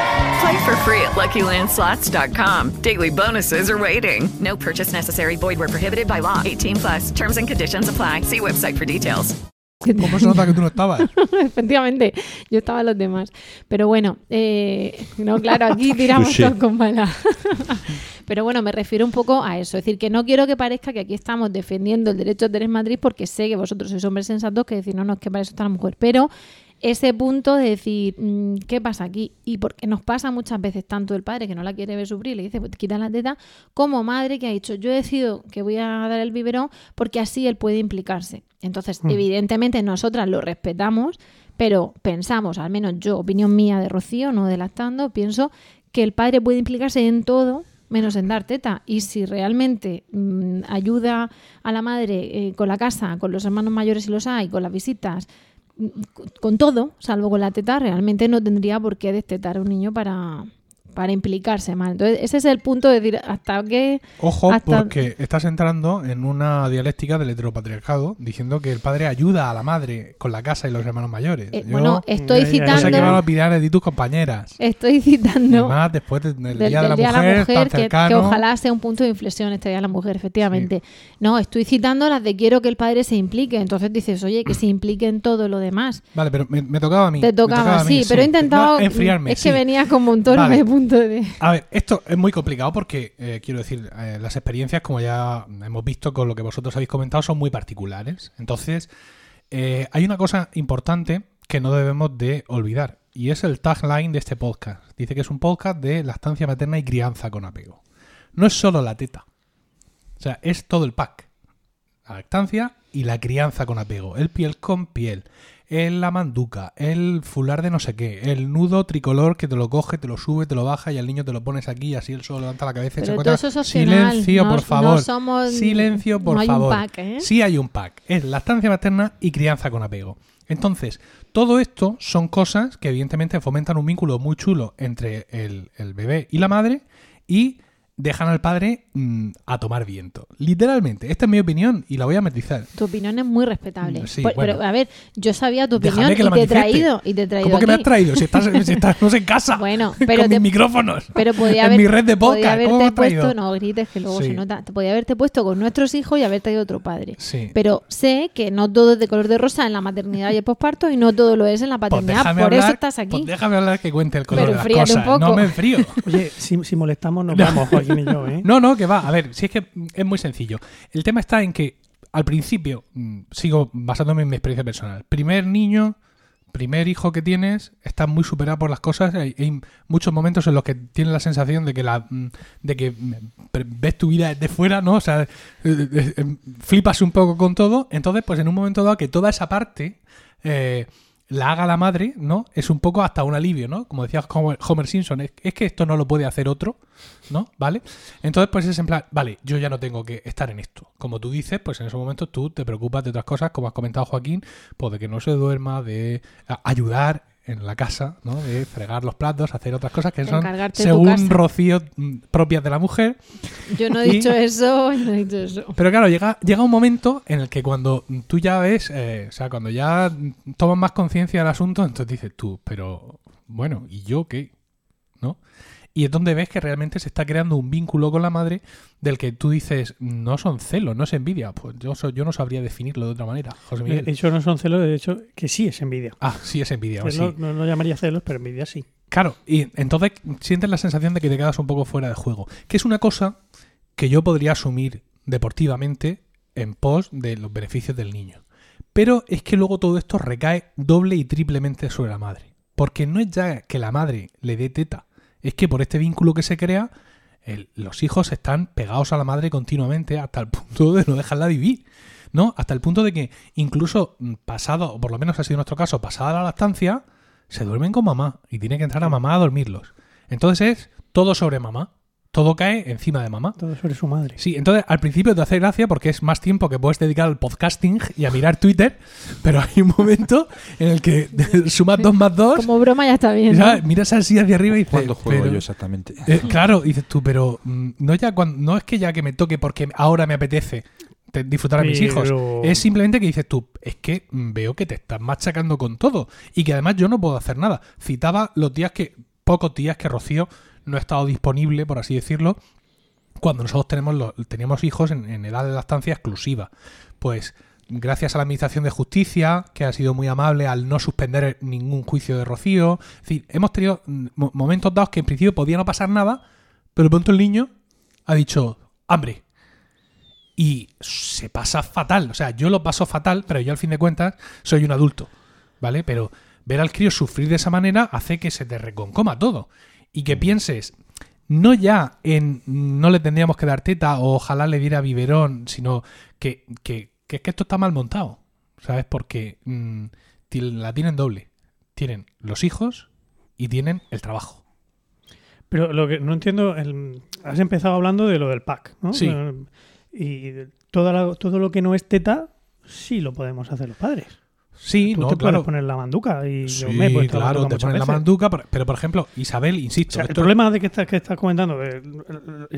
Play for free at LuckyLandSlots.com. Daily bonuses are waiting. No purchase necessary. Void were prohibited by law. 18 plus. Terms and conditions apply. See website for details. ¿Cómo se nota que tú no estabas? Efectivamente, yo estaba en los demás. Pero bueno, eh, no, claro, aquí tiramos todos con bala. Pero bueno, me refiero un poco a eso. Es decir, que no quiero que parezca que aquí estamos defendiendo el derecho de tener Madrid porque sé que vosotros sois hombres sensatos que decir, no, no, es que para eso está la mujer. Pero ese punto de decir, mm, ¿qué pasa aquí? Y porque nos pasa muchas veces tanto el padre que no la quiere ver sufrir, le dice, pues quita la teta, como madre que ha dicho, yo decido que voy a dar el biberón porque así él puede implicarse. Entonces, Mm. evidentemente, nosotras lo respetamos, pero pensamos, al menos yo, opinión mía de Rocío, no de lactando, pienso que el padre puede implicarse en todo menos en dar teta. Y si realmente mm, ayuda a la madre eh, con la casa, con los hermanos mayores si los hay, con las visitas, con- todo, salvo con la teta, realmente no tendría por qué destetar a un niño para, para implicarse más. Entonces, ese es el punto de decir hasta qué... Ojo, hasta- porque estás entrando en una dialéctica del heteropatriarcado diciendo que el padre ayuda a la madre con la casa y los hermanos mayores. Eh, Yo bueno, estoy no sé qué citando- van a opinar de tus compañeras. Estoy Y citando... más después del, del, Día, de la, mujer, tan que, que ojalá sea un punto de inflexión este Día de la Mujer, efectivamente. No, estoy citando las de quiero que el padre se implique. Entonces dices, oye, que se implique en todo lo demás. Vale, pero me, me tocaba a mí. Te tocaba, a mí, sí, pero he intentado... No, enfriarme. es que venía como un toro Vale. de A ver, esto es muy complicado porque, eh, quiero decir, eh, las experiencias, como ya hemos visto con lo que vosotros habéis comentado, son muy particulares. Entonces, eh, hay una cosa importante que no debemos de olvidar, y es el tagline de este podcast. Dice que es un podcast de lactancia materna y crianza con apego. No es solo la teta, o sea, es todo el pack. La lactancia y la crianza con apego. El piel con piel. El la manduca. El fular de no sé qué. El nudo tricolor que te lo coge, te lo sube, te lo baja y al niño te lo pones aquí y así él solo levanta la cabeza y se Pero encuentra. todo eso es Silencio, no- por no favor. somos- Silencio, por no hay un favor. pack, ¿eh? Sí hay un pack. Es lactancia materna y crianza con apego. Entonces, todo esto son cosas que evidentemente fomentan un vínculo muy chulo entre el, el bebé y la madre y dejan al padre mm, a tomar viento. Literalmente, esta es mi opinión y la voy a matizar. Tu opinión es muy respetable. Mm, sí, Pues, bueno. Pero, a ver, yo sabía tu opinión y te he traído. Y te he traído ¿Cómo que me has aquí. traído? Si, estás, si estamos en casa. Bueno, pero con te- mis micrófonos. Pero podía en haber, mi red de podcast. ¿Cómo me haberte has traído? puesto, no grites que luego Sí. se nota. Te podía haberte puesto con nuestros hijos y haber traído otro padre. Sí. Pero sé que no todo es de color de rosa en la maternidad y el posparto y no todo lo es en la Pues paternidad. Por eso estás aquí. pues déjame hablar que cuente el color Pero de las un cosas. No me enfrío. Oye, si, si molestamos nos vamos, ¿eh? No, no, que va. A ver, si es que es muy sencillo. El tema está en que al principio, mm, sigo basándome en mi experiencia personal. Primer niño, primer hijo que tienes, estás muy superado por las cosas. Hay, muchos momentos en los que tienes la sensación de que la mm, de que mm, ves tu vida desde fuera, ¿no? O sea, eh, eh, flipas un poco con todo. Entonces, pues en un momento dado que toda esa parte la haga la madre, ¿no? Es un poco hasta un alivio, ¿no? Como decía Homer, Simpson, es, que esto no lo puede hacer otro, ¿no? ¿Vale? Entonces, pues es en plan, vale, yo ya no tengo que estar en esto. Como tú dices, pues en esos momentos tú te preocupas de otras cosas, como has comentado Joaquín, pues de que no se duerma, de ayudar en la casa, ¿no? De fregar los platos, hacer otras cosas que son, según. Rocío, mm, propias de la mujer. Yo no he Y- dicho eso, no he dicho eso. pero claro, llega, llega un momento en el que cuando tú ya ves, eh, o sea, cuando ya tomas más conciencia del asunto, entonces dices tú, pero bueno, ¿y yo qué? ¿No? Y es donde ves que realmente se está creando un vínculo con la madre del que tú dices, no son celos, no es envidia. Pues yo, yo no sabría definirlo de otra manera, José De Miguel. hecho, no son celos, de hecho, que sí es envidia. Ah, sí es envidia, Que sí. no, no lo llamaría celos, pero envidia sí. Claro, y entonces sientes la sensación de que te quedas un poco fuera de juego. Que es una cosa que yo podría asumir deportivamente en pos de los beneficios del niño. Pero es que luego todo esto recae doble y triplemente sobre la madre. Porque no es ya que la madre le dé teta, es que por este vínculo que se crea, los hijos están pegados a la madre continuamente hasta el punto de no dejarla vivir. ¿No? Hasta el punto de que incluso mm, pasado, o por lo menos ha sido nuestro caso, pasada la lactancia, se duermen con mamá y tiene que entrar a mamá a dormirlos. Entonces es todo sobre mamá. Todo cae encima de mamá. Todo sobre su madre. Sí, entonces al principio te hace gracia porque es más tiempo que puedes dedicar al podcasting y a mirar Twitter, pero hay un momento en el que sumas dos más dos, Como broma ya está bien. ¿no? miras así hacia arriba y dices, ¿Cuándo juego pero- yo exactamente? eh, claro, dices tú, pero mm, no ya cuando, no es que ya que me toque porque ahora me apetece te- disfrutar a mis hijos. Es simplemente que dices tú, es que mm, veo que te estás machacando con todo y que además yo no puedo hacer nada. Citaba los días que pocos días que Rocío no ha estado disponible, por así decirlo, cuando nosotros tenemos los- teníamos hijos en, en edad de lactancia exclusiva. Pues gracias a la Administración de Justicia, que ha sido muy amable al no suspender ningún juicio de Rocío. Es decir, hemos tenido mm, mo- momentos dados que en principio podía no pasar nada, pero de pronto el niño ha dicho hambre. Y se pasa fatal. O sea, yo lo paso fatal, pero yo al fin de cuentas soy un adulto. ¿Vale? Pero ver al crío sufrir de esa manera hace que se te reconcoma todo. Y que pienses, no ya en no le tendríamos que dar teta o ojalá le diera biberón, sino que, que- que es que esto está mal montado. ¿Sabes? Porque mm, la tienen doble. Tienen los hijos y tienen el trabajo. Pero lo que no entiendo, el- has empezado hablando de lo del pack, ¿no? Sí. Y toda la- todo lo que no es teta, sí lo podemos hacer los padres. Sí, Tú no, te claro. puedes poner la manduca y Sí, yo me he puesto la claro, manduca te ponen la manduca, pero, pero, por ejemplo, Isabel, O insisto, sea, el problema de que estás, que estás comentando, de,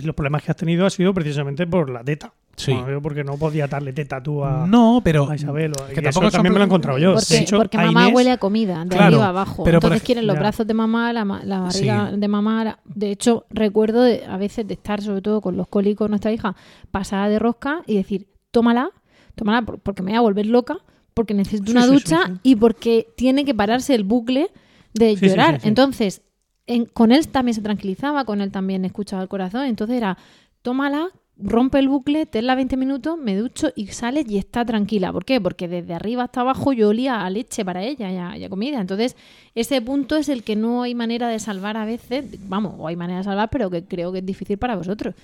los problemas que has tenido ha sido precisamente por la teta. Sí. Bueno, porque no podía darle teta tú a, No, pero a Isabel. o- que y tampoco eso también me lo he encontrado yo. Porque, De hecho, porque mamá Inés- huele a comida, de Claro, arriba abajo. pero Entonces ej- quieren los ya. brazos de mamá, la, ma- la barriga de mamá. la- De hecho, recuerdo de- a veces de estar, sobre todo con los cólicos, nuestra hija, pasada de rosca y decir, tómala, tómala por- porque me voy a volver loca, porque necesito Sí, una sí, ducha sí. y porque tiene que pararse el bucle de llorar. Entonces, en- con él también se tranquilizaba, con él también escuchaba el corazón. Entonces era, tómala, rompe el bucle, tenla 20 minutos, me ducho y sales y está tranquila. ¿Por qué? Porque desde arriba hasta abajo yo olía a leche para ella y a, y a comida. Entonces, ese punto es el que no hay manera de salvar a veces. Vamos, o hay manera de salvar, pero que creo que es difícil para vosotros.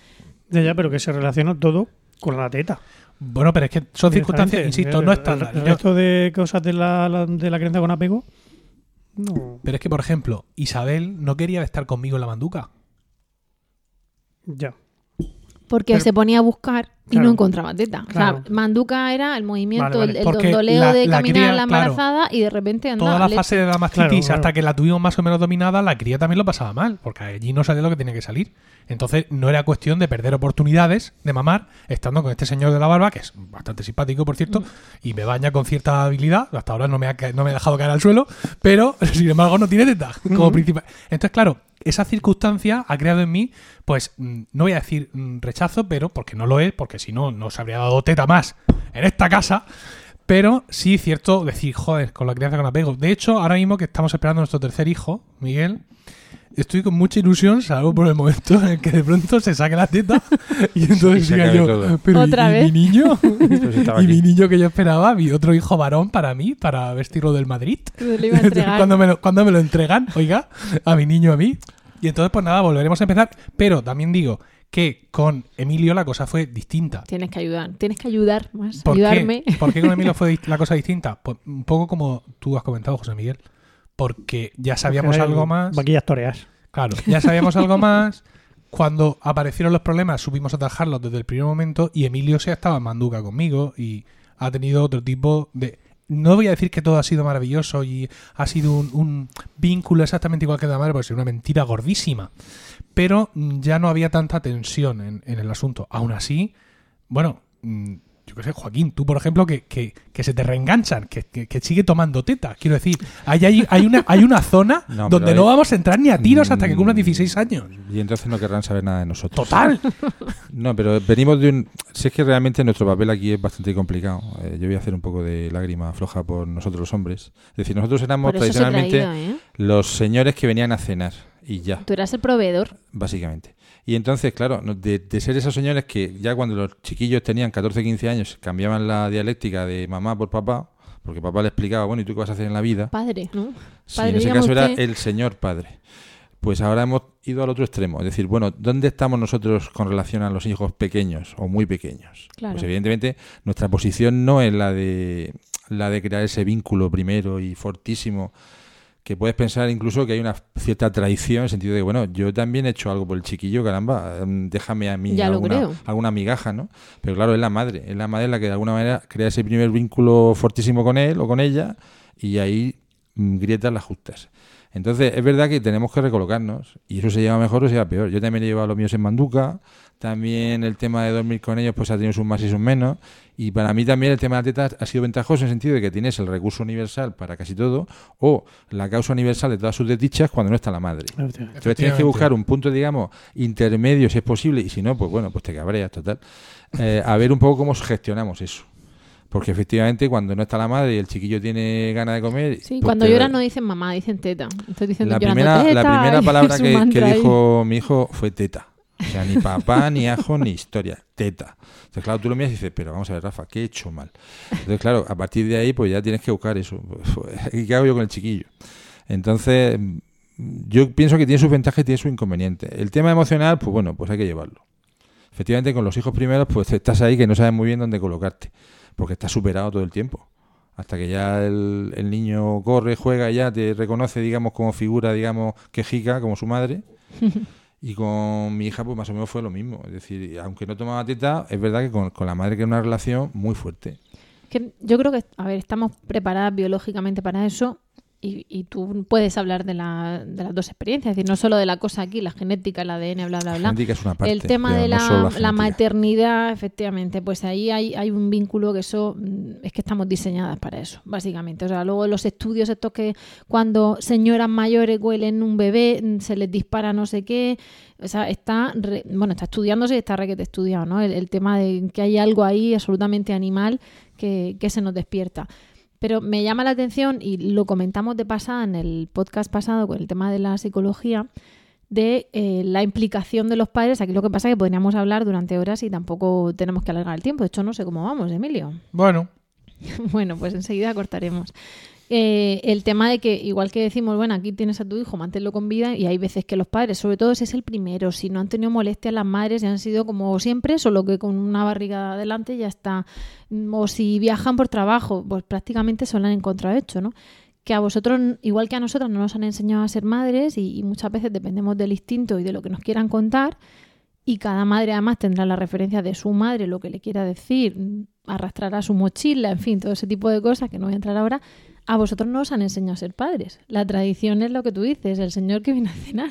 Ya, ya, pero que se relaciona todo con la teta. Bueno, pero es que son circunstancias, insisto, El- no el- estándar. El, resto de cosas de la, la- de la crianza con apego, no. Pero es que, por ejemplo, Isabel no quería estar conmigo en la manduca. Ya. Porque Pero- se ponía a buscar y Claro. no encontraba teta. Claro. O sea, manduca era el movimiento, Vale, vale. el, Porque dondoleo la- de la caminar cría, la claro. embarazada y de repente andaba Toda la leche. fase de la mastitis, Claro, claro. hasta que la tuvimos más o menos dominada, la cría también lo pasaba mal, porque allí no salía lo que tenía que salir. Entonces, no era cuestión de perder oportunidades de mamar estando con este señor de la barba, que es bastante simpático, por Mm. cierto, y me baña con cierta habilidad. Hasta ahora no me ha, ca- no me ha dejado caer al suelo, pero sin embargo no tiene teta como principal. Entonces, claro, esa circunstancia ha creado en mí, pues, mm, no voy a decir mm, rechazo, pero porque no lo es, porque si no, no se habría dado teta más en esta casa. Pero sí, cierto, decir, joder, con la crianza con apego. De hecho, ahora mismo que estamos esperando a nuestro tercer hijo, Miguel, estoy con mucha ilusión, salvo por el momento en el que de pronto se saque la teta y entonces Y se diga yo, todo. pero ¿y- Otra y, vez? mi niño? Pero si estaba y mi niño que yo esperaba, mi otro hijo varón para mí, para vestirlo del Madrid. Cuando, me lo, cuando me lo entregan, oiga, a mi niño, a mí. Y entonces, pues nada, volveremos a empezar. Pero también digo que con Emilio la cosa fue distinta. Tienes que ayudar, tienes que ayudar más, ¿Por ayudarme. qué? ¿Por qué con Emilio fue la cosa distinta? Pues un poco como tú has comentado, José Miguel. Porque ya sabíamos Porque algo más. Vaquillas toreas. Claro, ya sabíamos algo más. Cuando aparecieron los problemas, supimos atajarlos desde el primer momento. Y Emilio se ha estado en manduca conmigo y ha tenido otro tipo de. No voy a decir que todo ha sido maravilloso y ha sido un, un vínculo exactamente igual que de la madre, porque es una mentira gordísima. Pero ya no había tanta tensión en, en el asunto. Aún así, bueno, mm, yo qué sé, Joaquín, tú por ejemplo, que, que, que se te reenganchan, que, que, que sigue tomando teta. Quiero decir, hay, hay, hay, una, hay una zona No, donde hay- no vamos a entrar ni a tiros hasta que Mm, cumplan 16 años. Y entonces no querrán saber nada de nosotros. Total. No, pero venimos de un... Si es que realmente nuestro papel aquí es bastante complicado. Eh, yo voy a hacer un poco de lágrima floja por nosotros los hombres. Es decir, nosotros éramos tradicionalmente ¿eh? los señores que venían a cenar. Y ya, Tú eras el proveedor. básicamente. Y entonces, claro, de, de ser esos señores que ya cuando los chiquillos tenían 14, 15 años cambiaban la dialéctica de mamá por papá, porque papá le explicaba, bueno, ¿y tú qué vas a hacer en la vida? Padre, ¿no? Sí, Padre, en ese caso era el señor padre. Pues ahora hemos ido al otro extremo. Es decir, bueno, ¿dónde estamos nosotros con relación a los hijos pequeños o muy pequeños? Claro. Pues evidentemente nuestra posición no es la de la de crear ese vínculo primero y fortísimo que puedes pensar incluso que hay una cierta traición en el sentido de, bueno, yo también he hecho algo por el chiquillo, caramba, em, déjame a mí Ya alguna, alguna migaja, ¿no? Pero claro, es la madre, es la madre la que de alguna manera crea ese primer vínculo fortísimo con él o con ella y ahí mm, grietas las justas. Entonces, es verdad que tenemos que recolocarnos y eso se lleva mejor o se lleva peor. Yo también he llevado los míos en manduca, también el tema de dormir con ellos pues ha tenido sus más y sus menos y para mí también el tema de la teta ha sido ventajoso en el sentido de que tienes el recurso universal para casi todo o la causa universal de todas sus desdichas cuando no está la madre. Entonces tienes que buscar un punto, digamos, intermedio si es posible y si no, pues bueno, pues te cabreas total. Eh, a ver un poco cómo gestionamos eso. Porque efectivamente cuando no está la madre y el chiquillo tiene ganas de comer... Sí, pues cuando lloran no dicen mamá, dicen teta. Estoy diciendo la primera, la primera palabra que, dijo mi hijo fue teta. O sea, ni papá, ni ajo, ni historia. Teta. Entonces, claro, tú lo miras y dices, pero vamos a ver, Rafa, ¿qué he hecho mal? Entonces, claro, a partir de ahí, pues ya tienes que buscar eso. ¿Y qué hago yo con el chiquillo? Entonces, yo pienso que tiene sus ventajas y tiene sus inconvenientes. El tema emocional, pues bueno, pues hay que llevarlo. Efectivamente, con los hijos primeros, pues estás ahí que no sabes muy bien dónde colocarte, porque estás superado todo el tiempo. Hasta que ya el, el niño corre, juega y ya te reconoce, digamos, como figura, digamos, quejica, como su madre. Y con mi hija, pues más o menos fue lo mismo. Es decir, aunque no tomaba teta, es verdad que con, con la madre que era una relación muy fuerte. Que yo creo que, a ver, estamos preparadas biológicamente para eso y, y tú puedes hablar de, la- de las dos experiencias, es decir, no solo de la cosa aquí, la genética, el ADN, bla, bla, bla. genética es una parte, el tema de no la, maternidad, efectivamente, pues ahí hay, hay un vínculo que eso mm, es que estamos diseñadas para eso, básicamente. O sea, luego los estudios estos que cuando señoras mayores huelen un bebé, mm, se les dispara no sé qué. O sea, está, re- bueno, está estudiándose y está requete estudiado, ¿no? El, el tema de que hay algo ahí absolutamente animal que, que se nos despierta. Pero me llama la atención, y lo comentamos de pasada en el podcast pasado con el tema de la psicología, de eh, la implicación de los padres. Aquí lo que pasa es que podríamos hablar durante horas y tampoco tenemos que alargar el tiempo. De hecho, no sé cómo vamos, Emilio. Bueno, bueno, pues enseguida cortaremos. Eh, el tema de que, igual que decimos, bueno, aquí tienes a tu hijo, manténlo con vida, y hay veces que los padres, sobre todo si es el primero, si no han tenido molestias las madres y han sido como siempre, solo que con una barriga adelante ya está, Mm, o si viajan por trabajo, pues prácticamente se lo han encontrado hecho, ¿no? Que a vosotros, igual que a nosotros, no nos han enseñado a ser madres y, y muchas veces dependemos del instinto y de lo que nos quieran contar, y cada madre además tendrá la referencia de su madre, lo que le quiera decir, arrastrará su mochila, en fin, todo ese tipo de cosas que no voy a entrar ahora. A vosotros no os han enseñado a ser padres. La tradición es lo que tú dices, el Señor que viene a cenar.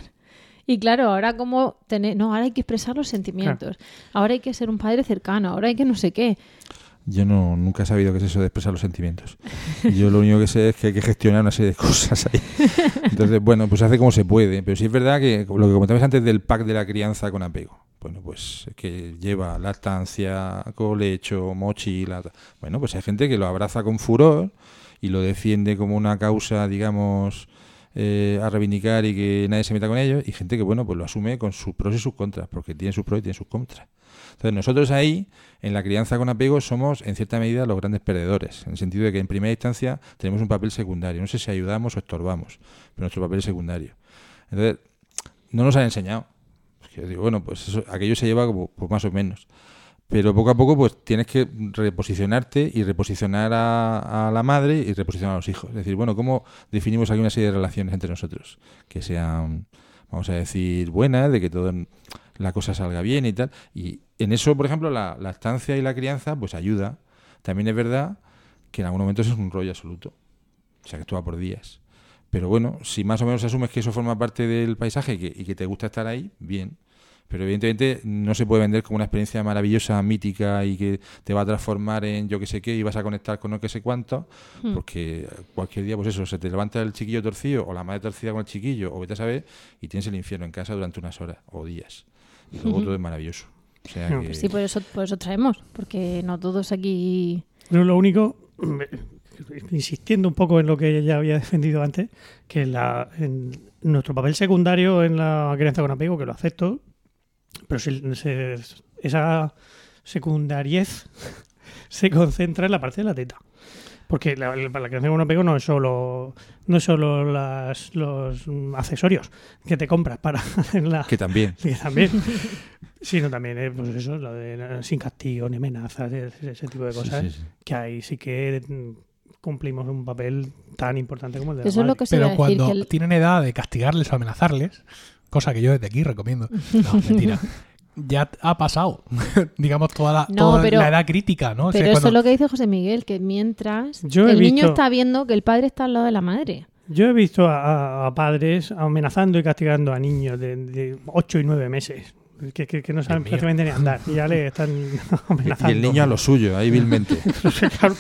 Y claro, ahora como tener, no, ahora hay que expresar los sentimientos. Ahora hay que ser un padre cercano, ahora hay que no sé qué. Yo no nunca he sabido qué es eso de expresar los sentimientos. Yo lo único que sé es que hay que gestionar una serie de cosas ahí. Entonces, bueno, pues hace como se puede. Pero sí es verdad que lo que comentabas antes del pack de la crianza con apego. Bueno, pues que lleva lactancia, colecho, mochila. Bueno, pues hay gente que lo abraza con furor y lo defiende como una causa, digamos, eh, a reivindicar y que nadie se meta con ellos. Y gente que, bueno, pues lo asume con sus pros y sus contras, porque tiene sus pros y tiene sus contras. Entonces nosotros ahí, en la crianza con apego, somos en cierta medida los grandes perdedores, en el sentido de que en primera instancia tenemos un papel secundario. No sé si ayudamos o estorbamos, pero nuestro papel es secundario. Entonces, no nos han enseñado. Yo digo, bueno, pues aquello se lleva como pues más o menos. Pero poco a poco pues tienes que reposicionarte y reposicionar a, la madre y reposicionar a los hijos. Es decir, bueno, ¿cómo definimos aquí una serie de relaciones entre nosotros? Que sean, vamos a decir, buenas, de que todo la cosa salga bien y tal. Y en eso, por ejemplo, la lactancia y la crianza pues ayuda. También es verdad que en algunos momentos es un rollo absoluto. O sea, que esto va por días. Pero bueno, si más o menos asumes que eso forma parte del paisaje y que, y que te gusta estar ahí, bien. Pero evidentemente no se puede vender como una experiencia maravillosa, mítica y que te va a transformar en yo que sé qué y vas a conectar con no que sé cuánto, Hmm. porque cualquier día, pues eso, se te levanta el chiquillo torcido o la madre torcida con el chiquillo o vete a saber y tienes el infierno en casa durante unas horas o días. Y luego Ujú. todo es maravilloso. O sea No, que- Sí, por eso, por eso traemos, porque no todos aquí... Pero lo único, insistiendo un poco en lo que ya había defendido antes, que la, en nuestro papel secundario en la crianza con apego, que lo acepto, pero si se- esa secundariez se concentra en la parte de la teta. Porque la, la- la crianza con apego no es solo no es solo las, los accesorios que te compras para la, Que también. que también sino también eh, pues eso lo de sin castigo ni amenazas ese, ese tipo de cosas sí, sí. que ahí sí que mm, cumplimos un papel tan importante como el de la Eso es lo que se Pero decir, cuando que el- tienen edad de castigarles o amenazarles, cosa que yo desde aquí recomiendo, no, mentira. ya ha pasado, digamos, toda la, No, toda pero- la edad crítica, ¿no? O sea, Pero eso cuando- es lo que dice José Miguel, que mientras Yo he el niño visto- está viendo que el padre está al lado de la madre. Yo he visto a, a- a padres amenazando y castigando a niños de, de 8 y 9 meses que, que- que no saben prácticamente ni andar y ya le están Y amenazando. el niño a lo suyo, ahí vilmente.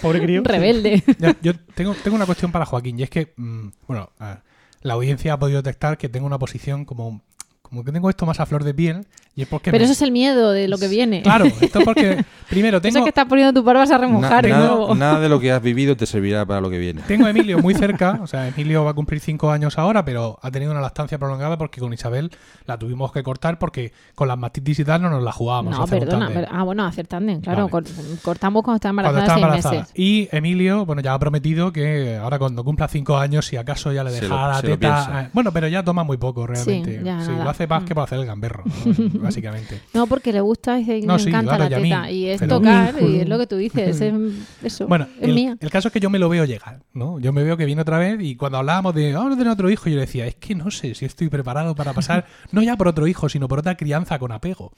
Pobre crío. Rebelde. Ya, yo tengo, tengo una cuestión para Joaquín, y es que, mm, bueno, a ver, la audiencia ha podido detectar que tengo una posición como, como que tengo esto más a flor de piel, y es porque... Pero me- eso es el miedo de lo que viene. Claro, esto es porque, primero, Eso tengo, es que estás poniendo tu barbas a remojar Na- nada, de lo que has vivido te servirá para lo que viene. tengo a Emilio muy cerca, o sea, Emilio va a cumplir cinco años ahora, pero ha tenido una lactancia prolongada porque con Isabel la tuvimos que cortar porque con las mastitis y tal no nos la jugábamos. No, perdona. pero- ah, bueno, hacer tándem, claro. Vale. cortamos cuando está Cuando embarazada está de seis embarazada. meses. Y Emilio, bueno, ya ha prometido que ahora cuando cumpla cinco años, si acaso ya le deja la lo teta. eh, bueno, pero ya toma muy poco realmente. Sí, ya Sí, hace más Mm. que para hacer el gamberro, ¿no? básicamente. No, porque le gusta y dice, No, me sí, encanta claro, y la mí, teta. Y es pero- tocar, y es lo que tú dices. es- eso, Bueno, es el, mía. el caso es que yo me lo veo llegar, ¿no? Yo me veo que viene otra vez y cuando hablábamos de, vamos a tener otro hijo, yo le decía, es que no sé si estoy preparado para pasar, no ya por otro hijo, sino por otra crianza con apego.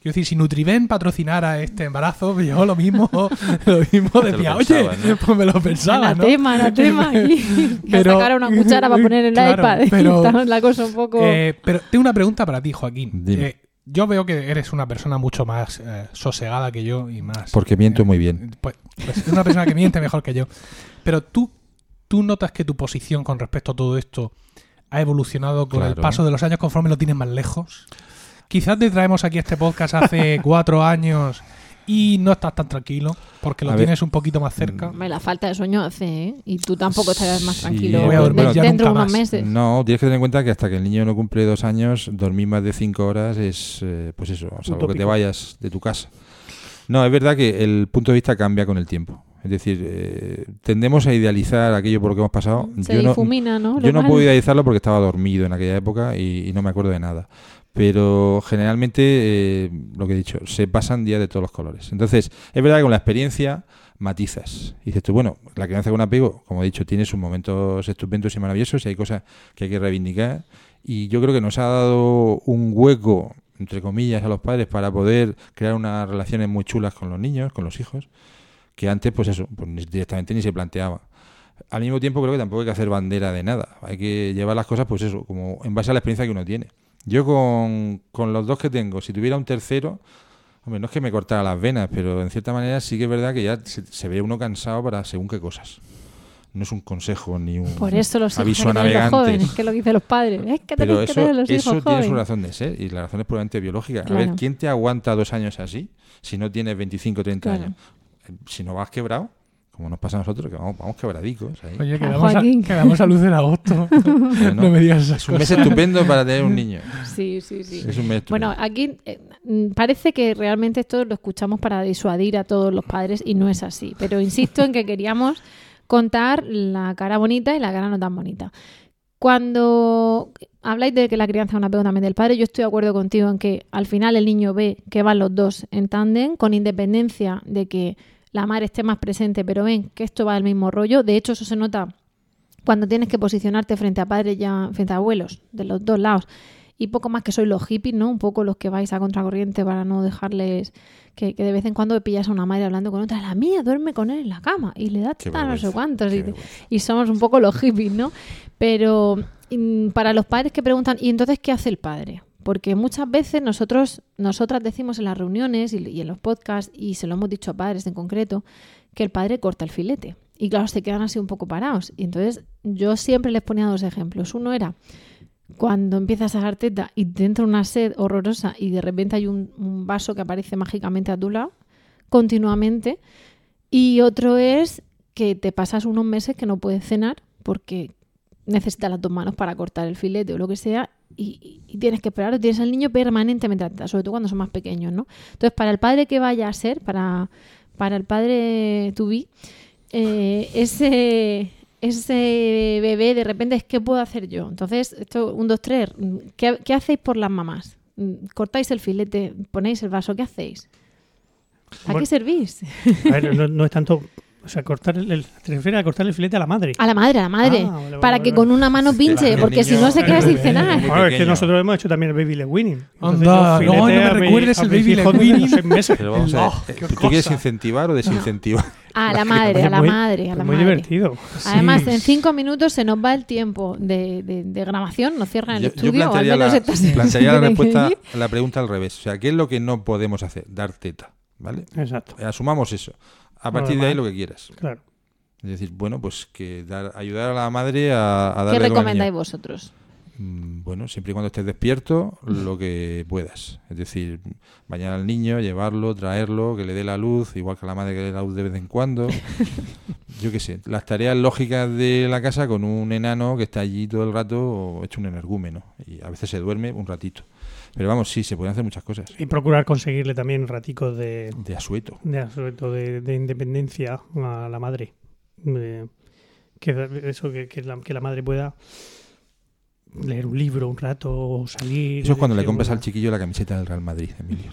Quiero decir, si Nutriben patrocinara este embarazo, pues yo lo mismo, lo mismo lo decía, oye, ¿no? pues me lo pensaba, ¿no? Anatema, anatema aquí. Que Pero- sacar una cuchara para poner en el Claro, iPad. pero- Está la cosa un poco... Eh, pero tengo una pregunta para ti, Joaquín. Dime. Eh, yo veo que eres una persona mucho más eh, sosegada que yo y más... Porque miento eh, muy bien. Pues, pues es una persona que miente mejor que yo. Pero tú, tú notas que tu posición con respecto a todo esto ha evolucionado con el paso de los años conforme lo tienes más lejos. Quizás te traemos aquí este podcast hace cuatro años y no estás tan tranquilo porque lo A ver. tienes un poquito más cerca. Me la falta de sueño hace, ¿eh? Y tú tampoco estarás más Sí, tranquilo voy a dormir de- ya dentro de unos más. meses. No, tienes que tener en cuenta que hasta que el niño no cumple dos años, dormir más de cinco horas es, eh, pues eso, salvo que te vayas de tu casa. No, es verdad que el punto de vista cambia con el tiempo. Es decir, eh, tendemos a idealizar aquello por lo que hemos pasado. Se yo difumina, ¿no? Yo no malo. puedo idealizarlo porque estaba dormido en aquella época y, y no me acuerdo de nada. Pero generalmente, eh, lo que he dicho, se pasan días de todos los colores. Entonces, es verdad que con la experiencia matizas. Y dices tú, bueno, la crianza con apego, como he dicho, tiene sus momentos estupendos y maravillosos y hay cosas que hay que reivindicar. Y yo creo que nos ha dado un hueco, entre comillas, a los padres para poder crear unas relaciones muy chulas con los niños, con los hijos, que antes, pues eso, pues directamente ni se planteaba. Al mismo tiempo creo que tampoco hay que hacer bandera de nada. Hay que llevar las cosas, pues eso, como en base a la experiencia que uno tiene. Yo con, con los dos que tengo, si tuviera un tercero, hombre, no es que me cortara las venas, pero en cierta manera sí que es verdad que ya se, se ve uno cansado para según qué cosas. No es un consejo ni un Por eso los aviso a tener los jóvenes, navegantes. que es lo que dicen los padres. Es que Pero que eso, tener los eso hijos tiene su razón de ser y la razón es puramente biológica. A ver, ¿quién te aguanta dos años así si no tienes 25 o 30 Claro. años? Eh, Si no vas quebrado, como nos pasa a nosotros, que vamos, vamos quebradicos. ahí. Oye, quedamos a, Joaquín. quedamos a luz en agosto. Bueno, no me digas esas es un mes cosas. estupendo para tener un niño. Sí, sí, sí. Es un mes Bueno, estupendo. aquí eh, mm, parece que realmente esto lo escuchamos para disuadir a todos los padres y no es así. Pero insisto en que queríamos contar la cara bonita y la cara no tan bonita. Cuando habláis de que la crianza es un apego también del padre, yo estoy de acuerdo contigo en que al final el niño ve que van los dos en tándem, con independencia de que la madre esté más presente, pero ven que esto va del mismo rollo. De hecho, eso se nota cuando tienes que posicionarte frente a padres ya, frente a abuelos, de los dos lados. Y poco más que sois los hippies, ¿no? Un poco los que vais a contracorriente para no dejarles que, que de vez en cuando pillas a una madre hablando con otra, la mía duerme con él en la cama y le da tal no sé cuántos. Y, y somos un poco los hippies, ¿no? Pero mm, para los padres que preguntan, ¿y entonces qué hace el padre? Porque muchas veces nosotros, nosotras decimos en las reuniones y, en los podcasts, y se lo hemos dicho a padres en concreto, que el padre corta el filete. Y claro, se quedan así un poco parados. Y entonces yo siempre les ponía dos ejemplos. Uno era cuando empiezas a dar teta y te entra una sed horrorosa y de repente hay un, un vaso que aparece mágicamente a tu lado, continuamente. Y otro es que te pasas unos meses que no puedes cenar porque necesitas las dos manos para cortar el filete o lo que sea y, y tienes que esperar, o tienes al niño permanentemente atenta, sobre todo cuando son más pequeños, ¿no? Entonces, para el padre que vaya a ser, para, para el padre to be, eh, ese, ese bebé de repente es ¿qué puedo hacer yo? Entonces, esto, un, dos, tres, ¿qué, qué hacéis por las mamás? ¿Cortáis el filete? ¿Ponéis el vaso? ¿Qué hacéis? ¿A Bueno. qué servís? A ver, no, no es tanto O sea, cortar el, el- te refieres a cortar el filete a la madre. A la madre, a la madre. Ah, vale, para vale, que vale. con una mano pinche, porque si no se queda sin cenar. muy Claro, es que nosotros hemos hecho también el baby leg winning. Anda, no, no me recuerdes el baby leg winning. meses. Pero vamos a ver, Oh, eh, ¿tú quieres incentivar o desincentivar? A la madre, a la Muy- madre, a la muy madre. divertido. Además, en cinco minutos se nos va el tiempo de, de- de grabación, nos cierran el Yo, yo estudio, o al plantearía, menos la, plantearía la respuesta la pregunta al revés. O sea, ¿qué es lo que no podemos hacer? Dar teta, ¿vale? Exacto, Asumamos eso. A partir de ahí lo que quieras. claro. Es decir, bueno, pues que dar- ayudar a la madre a, a darle ¿Qué recomendáis vosotros? Mm, Bueno, siempre y cuando estés despierto, lo que puedas. Es decir, bañar al niño, llevarlo, traerlo, que le dé la luz, igual que a la madre que le dé la luz de vez en cuando. Yo qué sé, las tareas lógicas de la casa con un enano que está allí todo el rato hecho un energúmeno. Y a veces se duerme un ratito. Pero vamos, sí, se pueden hacer muchas cosas. Y procurar conseguirle también raticos de, De asueto. de, todo de, de independencia a la madre. De- que eso que, que la, que la madre pueda leer un libro un rato o salir. Eso es cuando le compras al chiquillo la camiseta del Real Madrid, Emilio.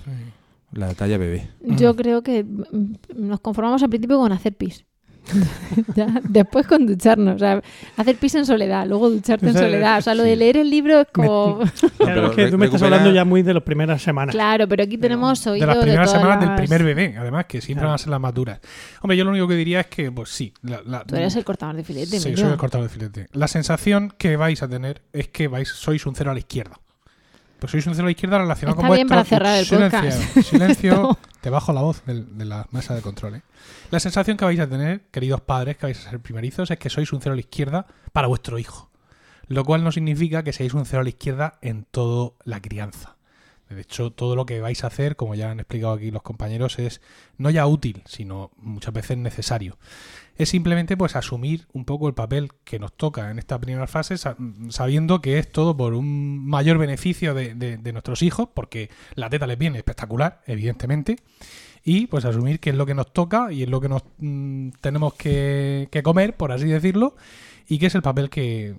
La talla bebé. Yo creo que mm, nos conformamos al principio con hacer pis. Ya, Después con ducharnos. O sea, hacer pis en soledad, luego ducharte en O sea, soledad. O sea, lo de leer el libro es como. Claro, pero es que tú me estás hablando ya muy de las primeras semanas. claro, pero aquí tenemos de oído las primeras todas semanas del las- primer bebé, además, que siempre Claro. van a ser las más duras. Hombre, yo lo único que diría es que, pues sí. La, la- Tú eres el cortador de filete, Sí, soy el cortador de filete. La sensación que vais a tener es que vais, sois un cero a la izquierda. Pues sois un cero a la izquierda relacionado Está con bien vuestro... para cerrar el silencio, podcast. Silencio, te bajo la voz de, la mesa de control. ¿eh? La sensación que vais a tener, queridos padres, que vais a ser primerizos, es que sois un cero a la izquierda para vuestro hijo. Lo cual no significa que seáis un cero a la izquierda en toda la crianza. De hecho, todo lo que vais a hacer, como ya han explicado aquí los compañeros, es no ya útil, sino muchas veces necesario. Es simplemente pues asumir un poco el papel que nos toca en esta primera fase, sa- sabiendo que es todo por un mayor beneficio de, de- nuestros hijos, porque la teta les viene espectacular, evidentemente, y pues asumir que es lo que nos toca y es lo que nos mm, tenemos que, que comer, por así decirlo, y que es el papel que,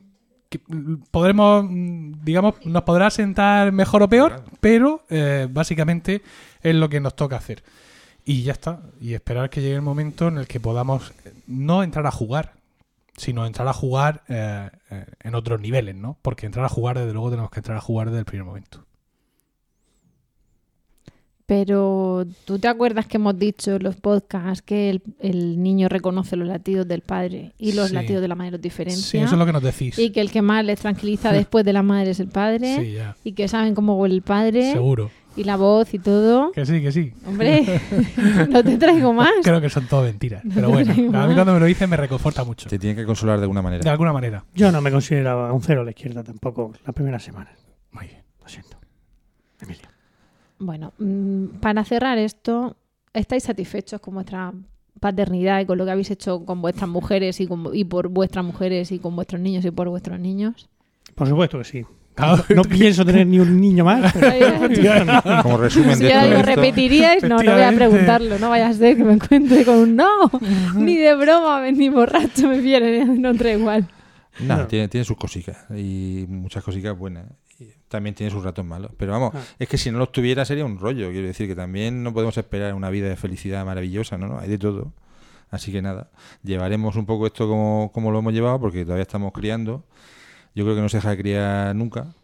podremos, mm, digamos, nos podrá sentar mejor o peor, pero eh, básicamente es lo que nos toca hacer. Y ya está. Y esperar que llegue el momento en el que podamos eh, no entrar a jugar, sino entrar a jugar eh, en otros niveles, ¿no? Porque entrar a jugar, desde luego, tenemos que entrar a jugar desde el primer momento. Pero tú te acuerdas que hemos dicho en los podcasts que el, el niño reconoce los latidos del padre y los Sí. latidos de la madre los diferencia. Sí, eso es lo que nos decís. Y que el que más les tranquiliza después de la madre es el padre. Sí, ya. Y que saben cómo huele el padre. Seguro. Y la voz y todo. Que sí, que sí. Hombre, no te traigo más. Creo que son todo mentiras. No Pero bueno, a mí cuando me lo dicen me reconforta mucho. Te tienen que consolar de alguna manera. De alguna manera. Yo no me consideraba un cero a la izquierda tampoco la primera semana. Muy bien. Lo siento. Emilio. Bueno, mm, para cerrar esto, ¿estáis satisfechos con vuestra paternidad y con lo que habéis hecho con vuestras mujeres y, con- y por vuestras mujeres y con vuestros niños y por vuestros niños? Por supuesto que sí. No, no pienso tener ni un niño más. Como resumen Si de ya todo lo esto, repetiríais, no, no voy a preguntarlo, no vaya a ser que me encuentre con un no, ni de broma, ni borracho me viene, no entra igual. No, No. Tiene, tiene sus cositas y muchas cositas buenas. También tiene sus ratos malos. Pero vamos, Ah. es que si no los tuviera sería un rollo. Quiero decir que también no podemos esperar una vida de felicidad maravillosa, ¿no? no hay de todo. Así que nada, llevaremos un poco esto como, como lo hemos llevado porque todavía estamos criando. Yo creo que no se deja de criar nunca.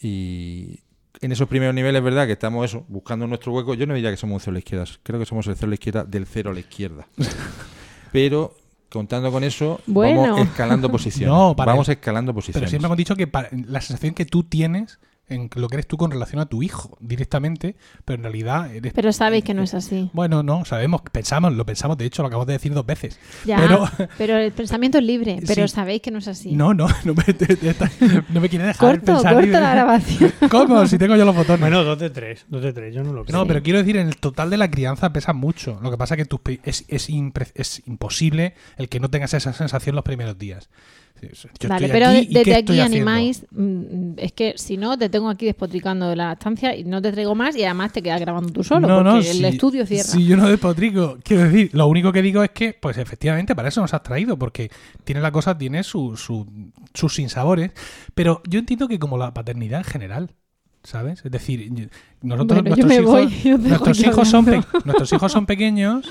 Y en esos primeros niveles, ¿verdad? Que estamos eso, buscando nuestro hueco. Yo no diría que somos un cero a la izquierda. Creo que somos el cero a la izquierda del cero a la izquierda. Pero contando con eso, Bueno. vamos escalando posiciones. No, para vamos el- escalando Pero posiciones. siempre hemos dicho que para- la sensación que tú tienes en lo que eres tú con relación a tu hijo directamente, pero en realidad eres... Pero sabéis que no es así. Bueno, no, sabemos, pensamos, lo pensamos, de hecho lo acabamos de decir dos veces. Ya, Pero, pero, el pensamiento es libre, pero Sí. sabéis que no es así. no, no, no me, te- te- te- no me quiere dejar corto, pensar. corto libre. la grabación. ¿Cómo? Si tengo yo los botones. Bueno, dos de tres. Dos de tres. Yo no lo creo. No, pero quiero decir, en el total de la crianza pesa mucho. Lo que pasa es que es, es, impre- es imposible el que no tengas esa sensación los primeros días. Yo vale, pero aquí, ¿y desde aquí animáis. mm, Es que si no, te tengo aquí despotricando de la estancia y no te traigo más y además te quedas grabando tú solo No, porque no, el si- estudio cierra. Si yo no despotrico, quiero decir, lo único que digo es que, pues efectivamente, para eso nos has traído, porque tiene la cosa, tiene su, su- sus sinsabores, pero yo entiendo que como la paternidad en general, ¿sabes? Es decir, nosotros, Bueno, nuestros hijos, voy, nuestros hijos son nuestros hijos son pequeños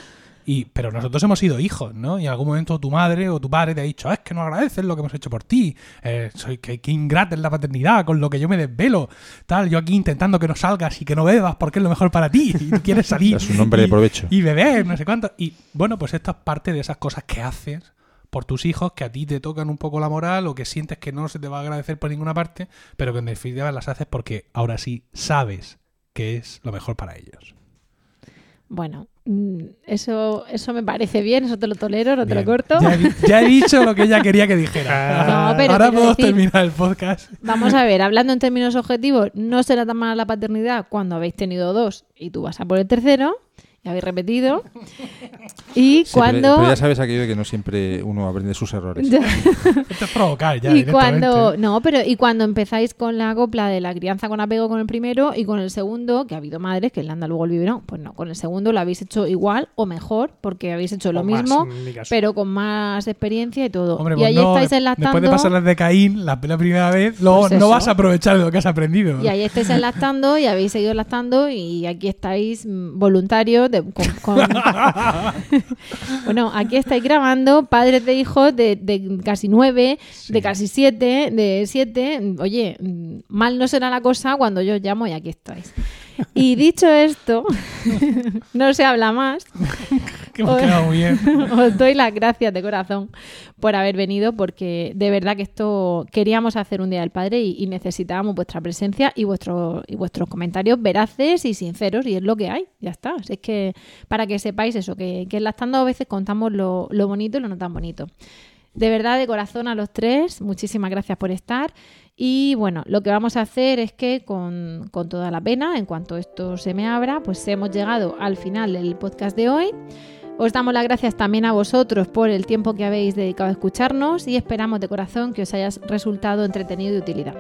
Y, pero nosotros hemos sido hijos, ¿no? Y en algún momento tu madre o tu padre te ha dicho, "Ah, es que no agradeces lo que hemos hecho por ti, eh, soy que, que ingrata es la paternidad, con lo que yo me desvelo, tal, yo aquí intentando que no salgas y que no bebas porque es lo mejor para ti, y tú quieres salir. Es un hombre de y- provecho. Y beber, no sé cuánto. Y bueno, pues esto es parte de esas cosas que haces por tus hijos que a ti te tocan un poco la moral o que sientes que no se te va a agradecer por ninguna parte, pero que en definitiva las haces porque ahora sí sabes que es lo mejor para ellos. Bueno, eso, eso me parece bien, eso te lo tolero, no te lo corto. Ya he, di- ya he dicho lo que ella quería que dijera. No, pero ahora podemos decir- terminar el podcast. Vamos a ver, hablando en términos objetivos, no será tan mala la paternidad cuando habéis tenido dos y tú vas a por el tercero, habéis repetido. Y Sí, cuando... pero, ya sabes aquello de que no siempre uno aprende sus errores. Esto es provocar ya y cuando no pero y cuando empezáis con la copla de la crianza con apego con el primero y con el segundo que ha habido madres que le anda luego el biberón pues no con el segundo lo habéis hecho igual o mejor porque habéis hecho lo O mismo pero con más experiencia y todo Hombre, y pues ahí no, estáis enlazando Después de pasar las de Caín la, la primera vez, luego Pues no vas a aprovechar de lo que has aprendido. y ahí estáis enlazando y habéis seguido enlazando y aquí estáis mm, voluntarios de, con- con- bueno aquí estáis grabando padres de hijos de, de casi nueve de casi siete de siete. Oye mal no será la cosa cuando yo os llamo y aquí estáis. Y dicho esto no se habla más Os doy las gracias de corazón por haber venido porque de verdad que esto queríamos hacer un día del padre y, necesitábamos vuestra presencia y vuestro, y vuestros comentarios veraces y sinceros y es lo que hay ya está. Es que para que sepáis eso que, que en Lactando a veces contamos lo, lo bonito y lo no tan bonito. De verdad de corazón a los tres muchísimas gracias por estar. Y bueno, lo que vamos a hacer es que con, con toda la pena, en cuanto esto se me abra, pues hemos llegado al final del podcast de hoy. Os damos las gracias también a vosotros por el tiempo que habéis dedicado a escucharnos y esperamos de corazón que os haya resultado entretenido y de utilidad.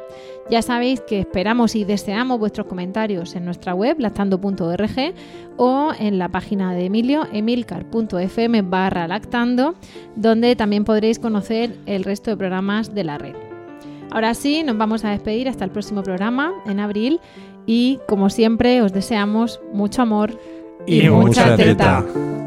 Ya sabéis que esperamos y deseamos vuestros comentarios en nuestra web lactando.org o en la página de Emilio emilcar.fm barra lactando donde también podréis conocer el resto de programas de la red. Ahora sí, nos vamos a despedir hasta el próximo programa en abril y como siempre os deseamos mucho amor y, Y mucha, mucha teta. teta.